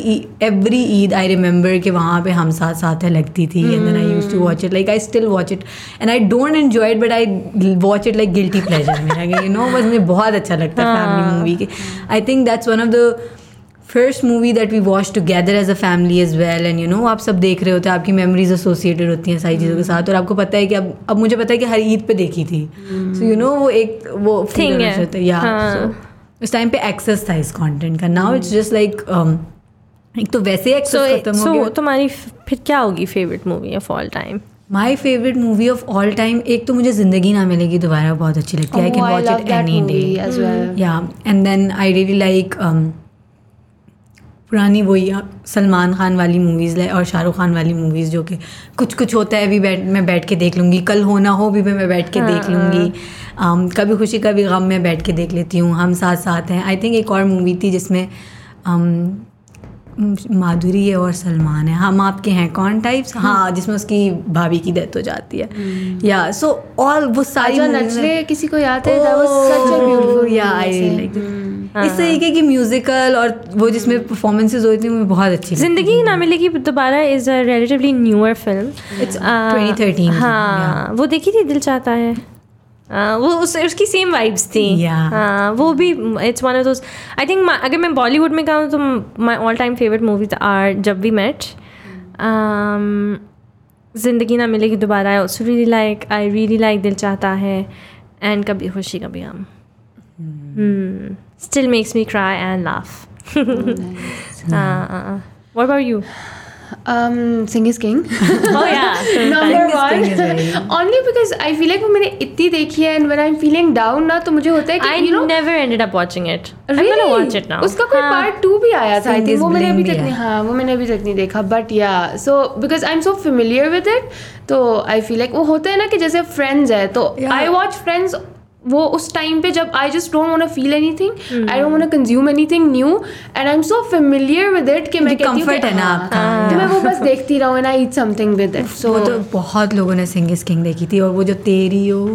every Eid I remember कि वहाँ पे हम साथ साथ है लगती थी and then I use to watch it like I still watch it and I don't enjoy it but I watch it like guilty pleasure मेरा यू नो बस मुझे बहुत अच्छा लगता फैमिली मूवी हाँ. के। I think that's one of the first movie that we watch together as a family as well and you know आप सब देख रहे होते हैं आपकी मेमोरीज एसोसिएटेड होती हैं सारी चीज़ों के साथ। और आपको पता है कि अब अब मुझे पता है कि हर ईद पे देखी थी। सो यू नो वो एक वो है। या हाँ। उस टाइम पे एक्सेस था इस कंटेंट का। नाउ इट्स जस्ट लाइक एक तो वैसे एक्सेस खत्म हो गया। तुम्हारी फिर क्या होगी favourite movie of all time my favourite movie of all time एक तो मुझे ज़िंदगी ना मिलेगी दोबारा बहुत अच्छी लगती है। I can watch it any day या and then I really like पुरानी वही सलमान खान वाली मूवीज़ और शाहरुख खान वाली मूवीज़ जो कि कुछ कुछ होता है अभी बैठ मैं बैठ के देख लूँगी। कल होना हो भी मैं बैठ के हाँ, देख लूँगी। um, कभी खुशी कभी गम मैं बैठ के देख लेती हूँ। हम साथ साथ हैं। आई थिंक एक और मूवी थी जिसमें um, माधुरी है और सलमान है। हम आपके हैं कौन टाइप्स हाँ। जिसमें उसकी भाभी की डेथ हो जाती है। या सो ऑल वो सारी में- नचले किसी को याद है? अ या आई लाइक इस तरीके की म्यूजिकल और वो जिसमें परफॉर्मेंसेज होती हैं वो बहुत अच्छी Zindagi Na Milegi Dobara is a relatively newer film It's 2013, हाँ वो देखी थी दिल चाहता है? हाँ, वो उस उसकी सेम वाइब्स थी। Yeah. हाँ वो भी it's one of those I think अगर मैं बॉलीवुड में कहूँ तो my all time favourite movies are Jab We Met Zindagi Na Milegi Dobara I really like I really like Dil Chahta Hai and Kabhi Khushi Kabhi Gham still makes me cry and laugh हाँ। What about you? Um Sing is King oh yeah number one King is only because I feel like वो मैंने इतनी देखी है and when I'm feeling down ना तो मुझे होता है कि I you know never ended up watching it Really? I'm gonna watch it now उसका कोई हाँ. पार्ट टू भी आया था वो मैंने Bling अभी भी तक नहीं है। हाँ वो मैंने अभी तक नहीं देखा but yeah so because I am so familiar with it तो आई फील लाइक वो होता है ना कि जैसे फ्रेंड्स है तो Yeah. आई वॉच फ्रेंड्स वो उस टाइम पे जब I just don't want feel anything I don't want consume anything new and I am so familiar with it कि मैं कहती हूँ है ना हाँ, आपका, कि मैं वो बस देखती रहूँ and I eat something with it so तो बहुत लोगों ने सिंग इज़ किंग देखी थी और वो जो तेरी ओ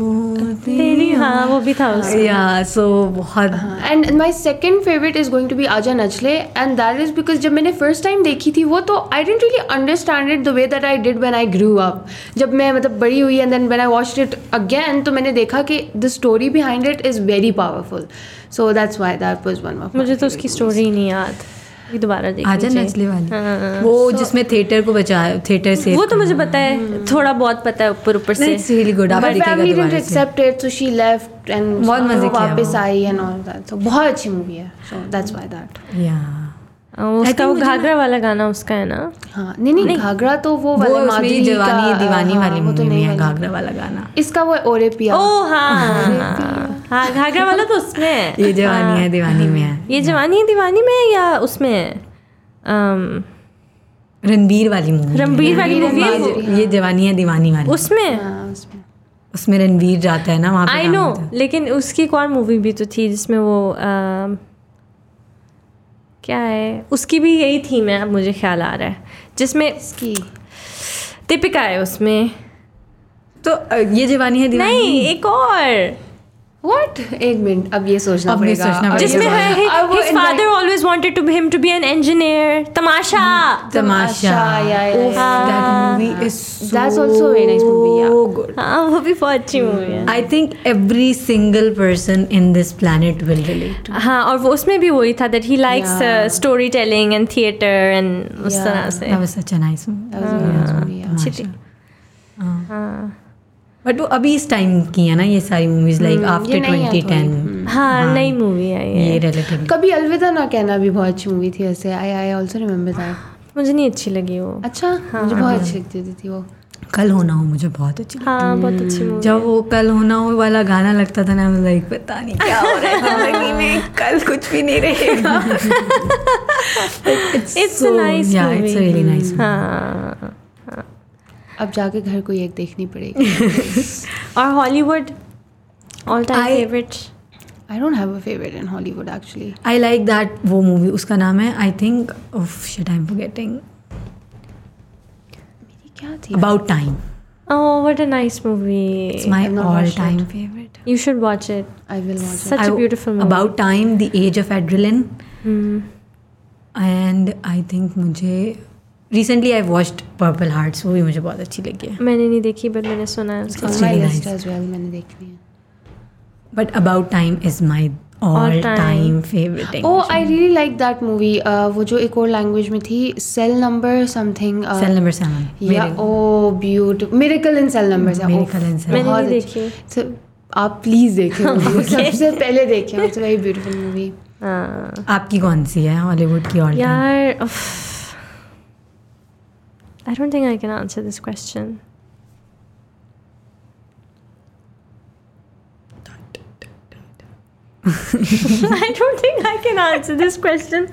तेरी हाँ वो भी था उसमें। या सो बहुत and my second favourite is going to be Aaja Nachle and that is because जब मैंने फ़र्स्ट टाइम देखी थी वो तो I didn't really understand it the way that I did when I grew up जब मैं मतलब बड़ी हुई and then when I watched it again तो मैंने देखा कि the story behind it is very powerful so that's why that was one of मुझे तो उसकी स्टोरी ही नहीं याद। दोबारा देखनी आजा नचले वाली। हाँ। वो जिसमें थिएटर को बचाया थिएटर से वो तो मुझे पता है। थोड़ा बहुत पता है ऊपर ऊपर से। इट्स रियली गुड आप बहुत मज़े किया वापस आई and all that. So बहुत अच्छी मूवी है. So that's why that. या हाँ, उसका वो घाघरा वाला गाना उसका है ना? हाँ नहीं नहीं घाघरा तो वो वाला माधुरी ये जवानी दीवानी हाँ, वाली वो तो मूवी में नहीं है घाघरा वाला गाना। इसका वो है ओरे पिया। ओ हाँ। हाँ घाघरा वाला तो उसमें है। ये जवानी है दीवानी में है। ये जवानी है दीवानी में है या उसमें है? रणबीर वाली मूवी रणबीर वाली मूवी ये जवानी है दीवानी वाली। उसमें? हाँ, उसमें। रणबीर जाता है ना वहाँ आई नो लेकिन उसकी एक और मूवी भी तो थी जिसमें वो क्या है? उसकी भी यही थीम है अब मुझे ख्याल आ रहा है। जिसमें इसकी? दीपिका है उसमें। तो ये जवानी है दीवानी? नहीं एक और। व्हाट एक मिनट अब ये सोचना अब पड़ेगा सोचना जिसमें। है वो his father always wanted to him to be an engineer Tamasha Tamasha yeah, yeah, yeah. that movie is so That's also a very nice movie, yeah. good हाँ वो भी बहुत अच्छी मूवी है I think every single person in this planet will relate to. हाँ और वो उसमें भी वही था that he likes Yeah. Story telling and theatre and उस तरह से That was such a nice movie. That was a nice movie, yeah. अच्छी थी हाँ बट वो अभी इस टाइम की है ना ये सारी मूवीज़ लाइक आफ्टर ये नहीं है 2010 हाँ नई मूवी है ये। रिलेटिवली कभी अलविदा ना कहना भी बहुत अच्छी मूवी थी ऐसे। I I also remember that मुझे नहीं अच्छी लगी वो। अच्छा? हाँ, मुझे बहुत अच्छी लगती थी वो। कल होना हो मुझे बहुत अच्छी हाँ बहुत अच्छी मूवी जब वो कल होना हो वाला गाना लगता था ना मैं लाइक पता नहीं क्या हो रहा है ज़िंदगी में कल कुछ भी नहीं रहेगा। It's a nice a really nice movie. हाँ। अब जाके घर को एक देखनी पड़ेगी। और Hollywood all time favourite I don't have a favourite in Hollywood actually I like that वो मूवी उसका नाम है I think of shit I am forgetting क्या थी? About time Oh, what a nice movie. All watched time favourite You should watch it. I will watch Such a beautiful movie. About time the age of Adaline Hmm. And I think मुझे recently I watched purple hearts वो भी मुझे बहुत अच्छी लगी है। मैंने नहीं देखी बट मैंने सुना है उसका। Really nice. एज वेल मैंने देखनी है। But about time is my all time. Time favourite oh I really like that movie वो जो एक और लैंग्वेज में थी cell number something cell number seven या ओ beautiful miracle in cell number Miracle in Cell. मैंने देखी। तो आप प्लीज़ देखें सबसे पहले देखें इट्स वेरी ब्यूटीफुल मूवी हाँ आपकी कौन सी है? हॉलीवुड की ऑल टाइम यार I don't think I can answer this question. I don't think I can answer this question.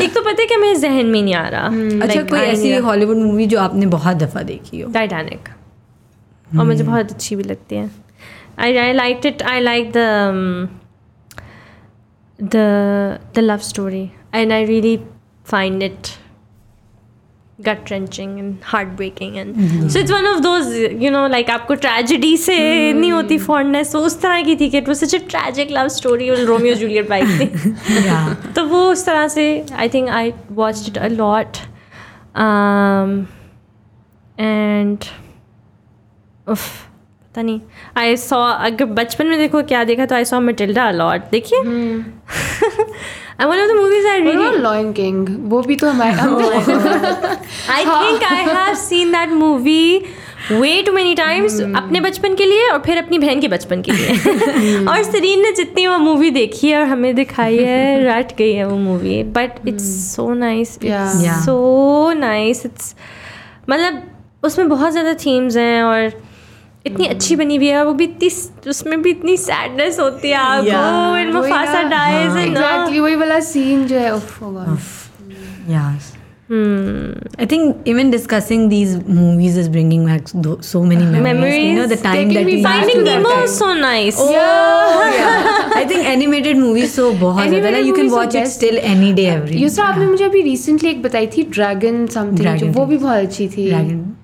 एक तो पता है कि मेरे जहन में नहीं आ रहा। अच्छा कोई ऐसी हॉलीवुड मूवी जो आपने बहुत दफ़ा देखी हो? टाइटैनिक और मुझे बहुत अच्छी भी लगती है। I I like it I like the the the love story and I really find it gut wrenching and heartbreaking and mm-hmm. so it's one of those you know like आपको tragedy से नहीं होती fondness तो उस तरह की थी कि it was such a tragic love story और रोमियो जूलियट बाइक थी या तो वो उस तरह से I think I watched it a lot and उफ पता नहीं आई सॉ अगर बचपन में देखो क्या देखा तो I saw Matilda a lot देखिए and one of the movies I really Lion King वो भी तो हमारे I think I have seen that movie way too many times अपने बचपन के लिए और फिर अपनी बहन के बचपन के लिए। और सरीन ने जितनी वो मूवी देखी है और हमें दिखाई है रट गई है वो movie but it's so nice. So nice it's मतलब उसमें बहुत ज़्यादा थीम्स हैं और इतनी अच्छी बनी हुई है वो भी इतनी उसमें भी इतनी सैडनेस होती है आपको. एंड वही मुफासा ना, डाइज एंड एग्जैक्टली वही वाला सीन जो है उफ, oh God. Yes. Hmm. I think even discussing these movies is bringing back so so many memories. You know the Memories, time taking that me we back used to to that Nemo time. is so nice. Yeah. I think animated movies so बहुत ज़्यादा are watch it best. still any day every Yusra आपने मुझे अभी recently एक बताई थी dragon something वो भी बहुत अच्छी थी dragon yeah.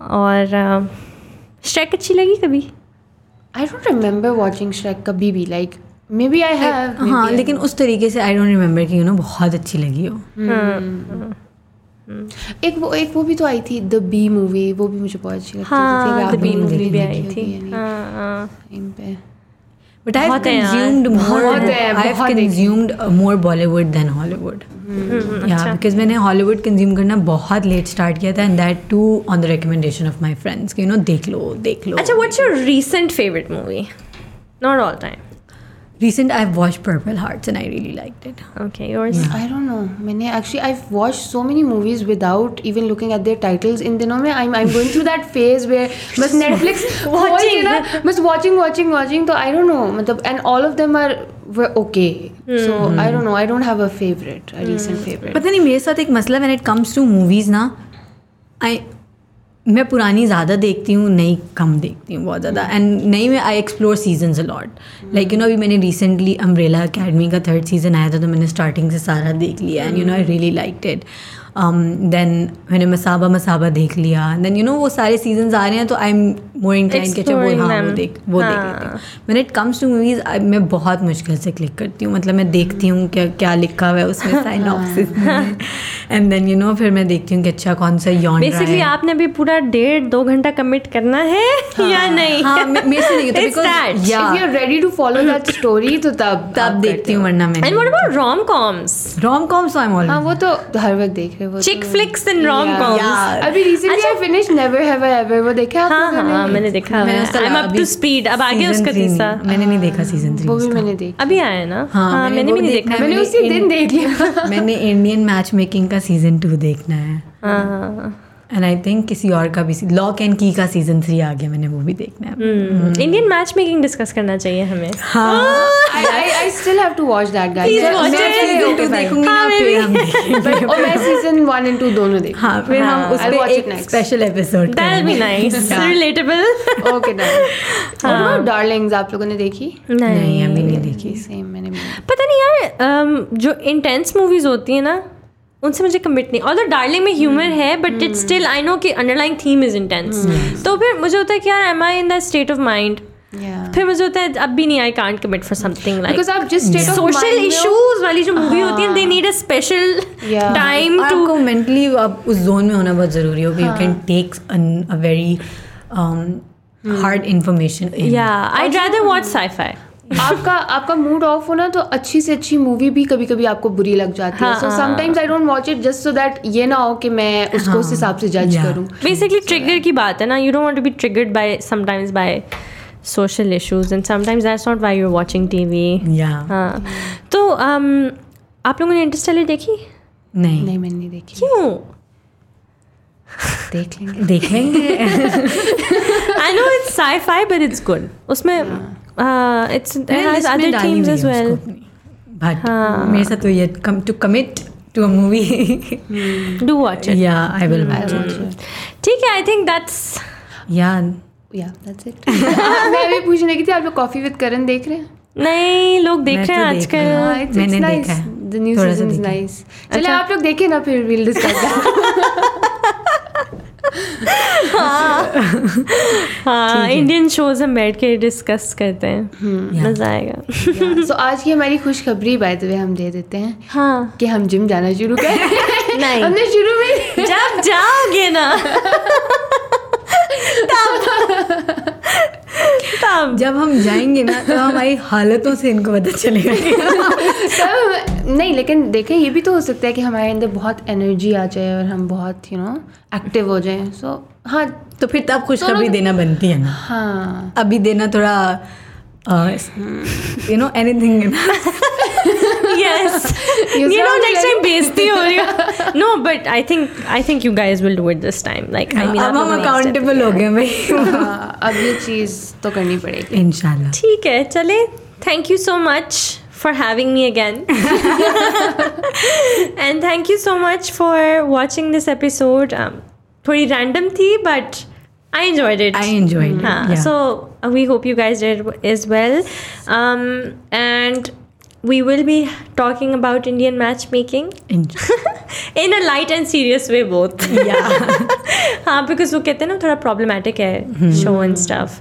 और श्रेक अच्छी लगी कभी? I don't remember watching Shrek कभी भी like maybe I have हाँ लेकिन उस तरीके से आई डोंट रिमेम्बर कि यू नो बहुत अच्छी लगी हो। एक वो एक वो भी तो आई थी द बी मूवी वो भी मुझे बहुत अच्छी लगती थी हाँ आपने बी मूवी भी आई थी। हाँ हाँ टाइम पे। But I've बहुत है यार, consumed more. बहुत है, I've बहुत देखी। बिकॉज़ मैंने हॉलीवुड कंज्यूम करना बहुत लेट स्टार्ट किया था and that too on the recommendation of my friends you know देख लो देख लो। अच्छा what's your recent favourite movie not all time Recent I've watched Purple Hearts and I really liked it. okay yours I don't know मैंने actually I watch so many movies without even looking at their titles इन दिनों में I I going through that phase where बस Netflix Watching. ना बस watching watching watching तो आई don't no मतलब and all of them are okay so I don't know I don't have a favourite a recent favourite पता नहीं मेरे साथ एक मसला when it comes to movies ना आई मैं पुरानी ज़्यादा देखती हूँ, नई कम देखती हूँ बहुत ज़्यादा। एंड नई में I explore season a lot like you know अभी मैंने रिसेंटली अम्ब्रेला अकेडमी का थर्ड सीज़न आया था तो मैंने स्टार्टिंग से सारा देख लिया and you know I really like it then मैंने मसाबा मसाबा देख लिया. देन यू नो वो सारे सीजन्स आ रहे हैं तो आई एम मोर इंक्लाइन कि वो हाँ वो देख वो देख लेती हूँ. मैंने इट कम्स टू मूवीज़ मैं बहुत मुश्किल से क्लिक करती हूँ. मतलब मैं देखती हूँ क्या क्या लिखा हुआ है उसमें synopsis and then you know फिर मैं देखती हूँ कि अच्छा कौन सा यॉन बेसिकली आपने भी पूरा डेढ़ दो घंटा कमिट करना है या नहीं? हाँ मे- मेरे से नहीं होता It's that. बिकॉज़ या if you are ready to follow that story तो तब तब देखती हूँ वरना मैं रोम कॉम्स आई एम हाँ. ऑलवेज वो तो हर वक्त देख रहे हो वो chick तो- flicks and rom-coms अभी recently I finish never have I ever वो देखा हाँ लोगों हाँ मैंने देखा है। I am up to speed अब आगे उसका तीसरा। नहीं- मैंने नहीं देखा सीज़न 3 वो भी मैंने देखा। अभी आया है ना? हाँ, हाँ मैंने मैंने भी नहीं देखा मैंने मैंने उसी दिन देख लिया। मैंने इंडियन मैच मेकिंग का सीज़न 2 देखना है हाँ। एंड आई थिंक किसी और का भी लॉक एंड की का सीज़न थ्री आ गया मैंने वो भी देखना है। इंडियन मैच मेकिंग डिस्कस करना चाहिए हमें। हाँ। I, I, I still have to watch that guys. Please मैं- watch मैं it. actually season okay, two fine. देखूँगी ना फिर हम देखेंगे। और मैं सीज़न वन एंड टू दोनों देख हाँ फिर हम उस पे एक special episode That'll be nice. Relatable. Okay done Darlings आप लोगों ने देखी? नहीं। अभी नहीं देखी। सेम मैंने पता नहीं यार um, जो इंटेंस मूवीज़ होती है ना उनसे मुझे कमिट नहीं। और डार्लिंग में ह्यूमर है but it still I know कि अंडरलाइंग थीम इज़ इंटेंस तो फिर मुझे होता है कि यार am I in the state of mind फिर मुझे होता है अब भी नहीं I can't commit for something like because आप जिस स्टेट ऑफ़ सोशल इश्यूज़ वाली जो मूवी होती है they need a special time to आपको मेंटली आप उस जोन में होना बहुत ज़रूरी हो कि you can take a very hard information या आई रादर वॉच साई-फाई आपका आपका मूड ऑफ़ होना तो अच्छी से अच्छी मूवी भी कभी कभी आपको बुरी लग जाती है। हाँ, सो हाँ। Sometimes I don't watch it just so that ये ना हो कि मैं उसको उस हिसाब से जज Yeah. करूँ। बेसिकली ट्रिगर की बात है ना you don't want to be triggered by sometimes by social issues and sometimes that's not why you are watching TV हाँ। तो um, आप लोगों ने इंटरस्टेलर देखी? नहीं। नहीं मैंने नहीं देखी। क्यों? देख लेंगे। देखेंगे I know it's sci-fi but it's good उसमें it's it has other themes as well but मेरे साथ तो ये come to commit to a movie do watch it या I will I'll watch watch it. ठीक है I think that's yeah yeah that's it मैं भी पूछने लगी थी आप लोग कॉफ़ी विद करण देख रहे हैं नहीं लोग देख रहे हैं तो हूँ। आजकल हाँ, मैंने देखा है। The new थोड़ा सा season is देखा है। nice. चलिए अच्छा। आप लोग देखे ना फिर we'll discuss that. हाँ इंडियन शोज़ हम बैठ के डिस्कस करते हैं। मज़ा आएगा। सो आज की हमारी खुशखबरी बाय द वे हम दे देते हैं हाँ। कि हम जिम जाना शुरू कर नहीं। हमने शुरू में जब जाओगे ना तब। जब हम जाएँगे ना तो हमारी हालतों से इनको पता चलेगा। नहीं लेकिन देखें ये भी तो हो सकता है कि हमारे अंदर बहुत एनर्जी आ जाए और हम बहुत यू नो एक्टिव हो जाए। सो हाँ तो फिर तब खुशखबरी देना बनती है ना। हाँ। अभी देना थोड़ा you know. Anything yes You you know sound next like- time बेइज्जती हो रही है no but I think I think you guys will do it this time like I mean अब आप हम लोग next step अकाउंटेबल हो गए भाई हाँ, अब ये चीज़ तो करनी पड़ेगी इंशाल्लाह ठीक है चले thank you so much for having me again and thank you so much for watching this episode um, थोड़ी random थी but I enjoyed it I enjoyed it, हाँ, yeah. so uh, we hope you guys did as well um, and we will be talking about Indian matchmaking in a light and serious way both हाँ because वो कहते हैं ना थोड़ा problematic है show and stuff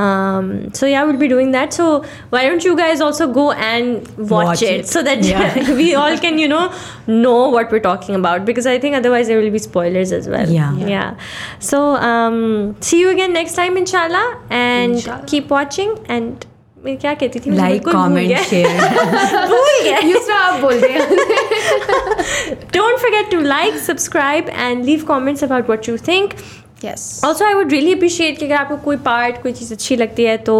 um, so yeah we'll be doing that so why don't you guys also go and watch, Watch it, it. so that Yeah. we all can you know know what we're talking about because I think otherwise there will be spoilers as well Yeah. yeah so um, see you again next time inshallah and Inshallah. keep watching and मैं क्या कहती थी? मुझे like बिल्कुल भूल comment गया। Share भूल गया। दूसरा आप बोल रहे हैं। Don't forget to like subscribe and leave comments about what you think. Yes also I would really appreciate कि अगर आपको कोई पार्ट कोई चीज़ अच्छी लगती है तो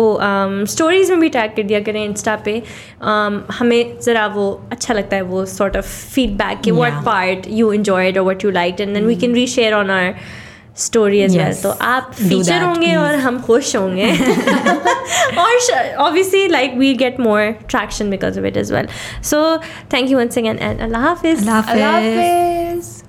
स्टोरीज में भी टैग कर दिया करें इंस्टा पे। Um, हमें ज़रा वो अच्छा लगता है वो सॉर्ट ऑफ़ फीडबैक कि what Yeah. Part you enjoyed और what you like and then we can reshare on our story as well तो आप फीचर होंगे और हम खुश होंगे। और obviously like we get more traction because of it as well so thank you once again and अल्लाह हाफिज़ अल्लाह हाफिज़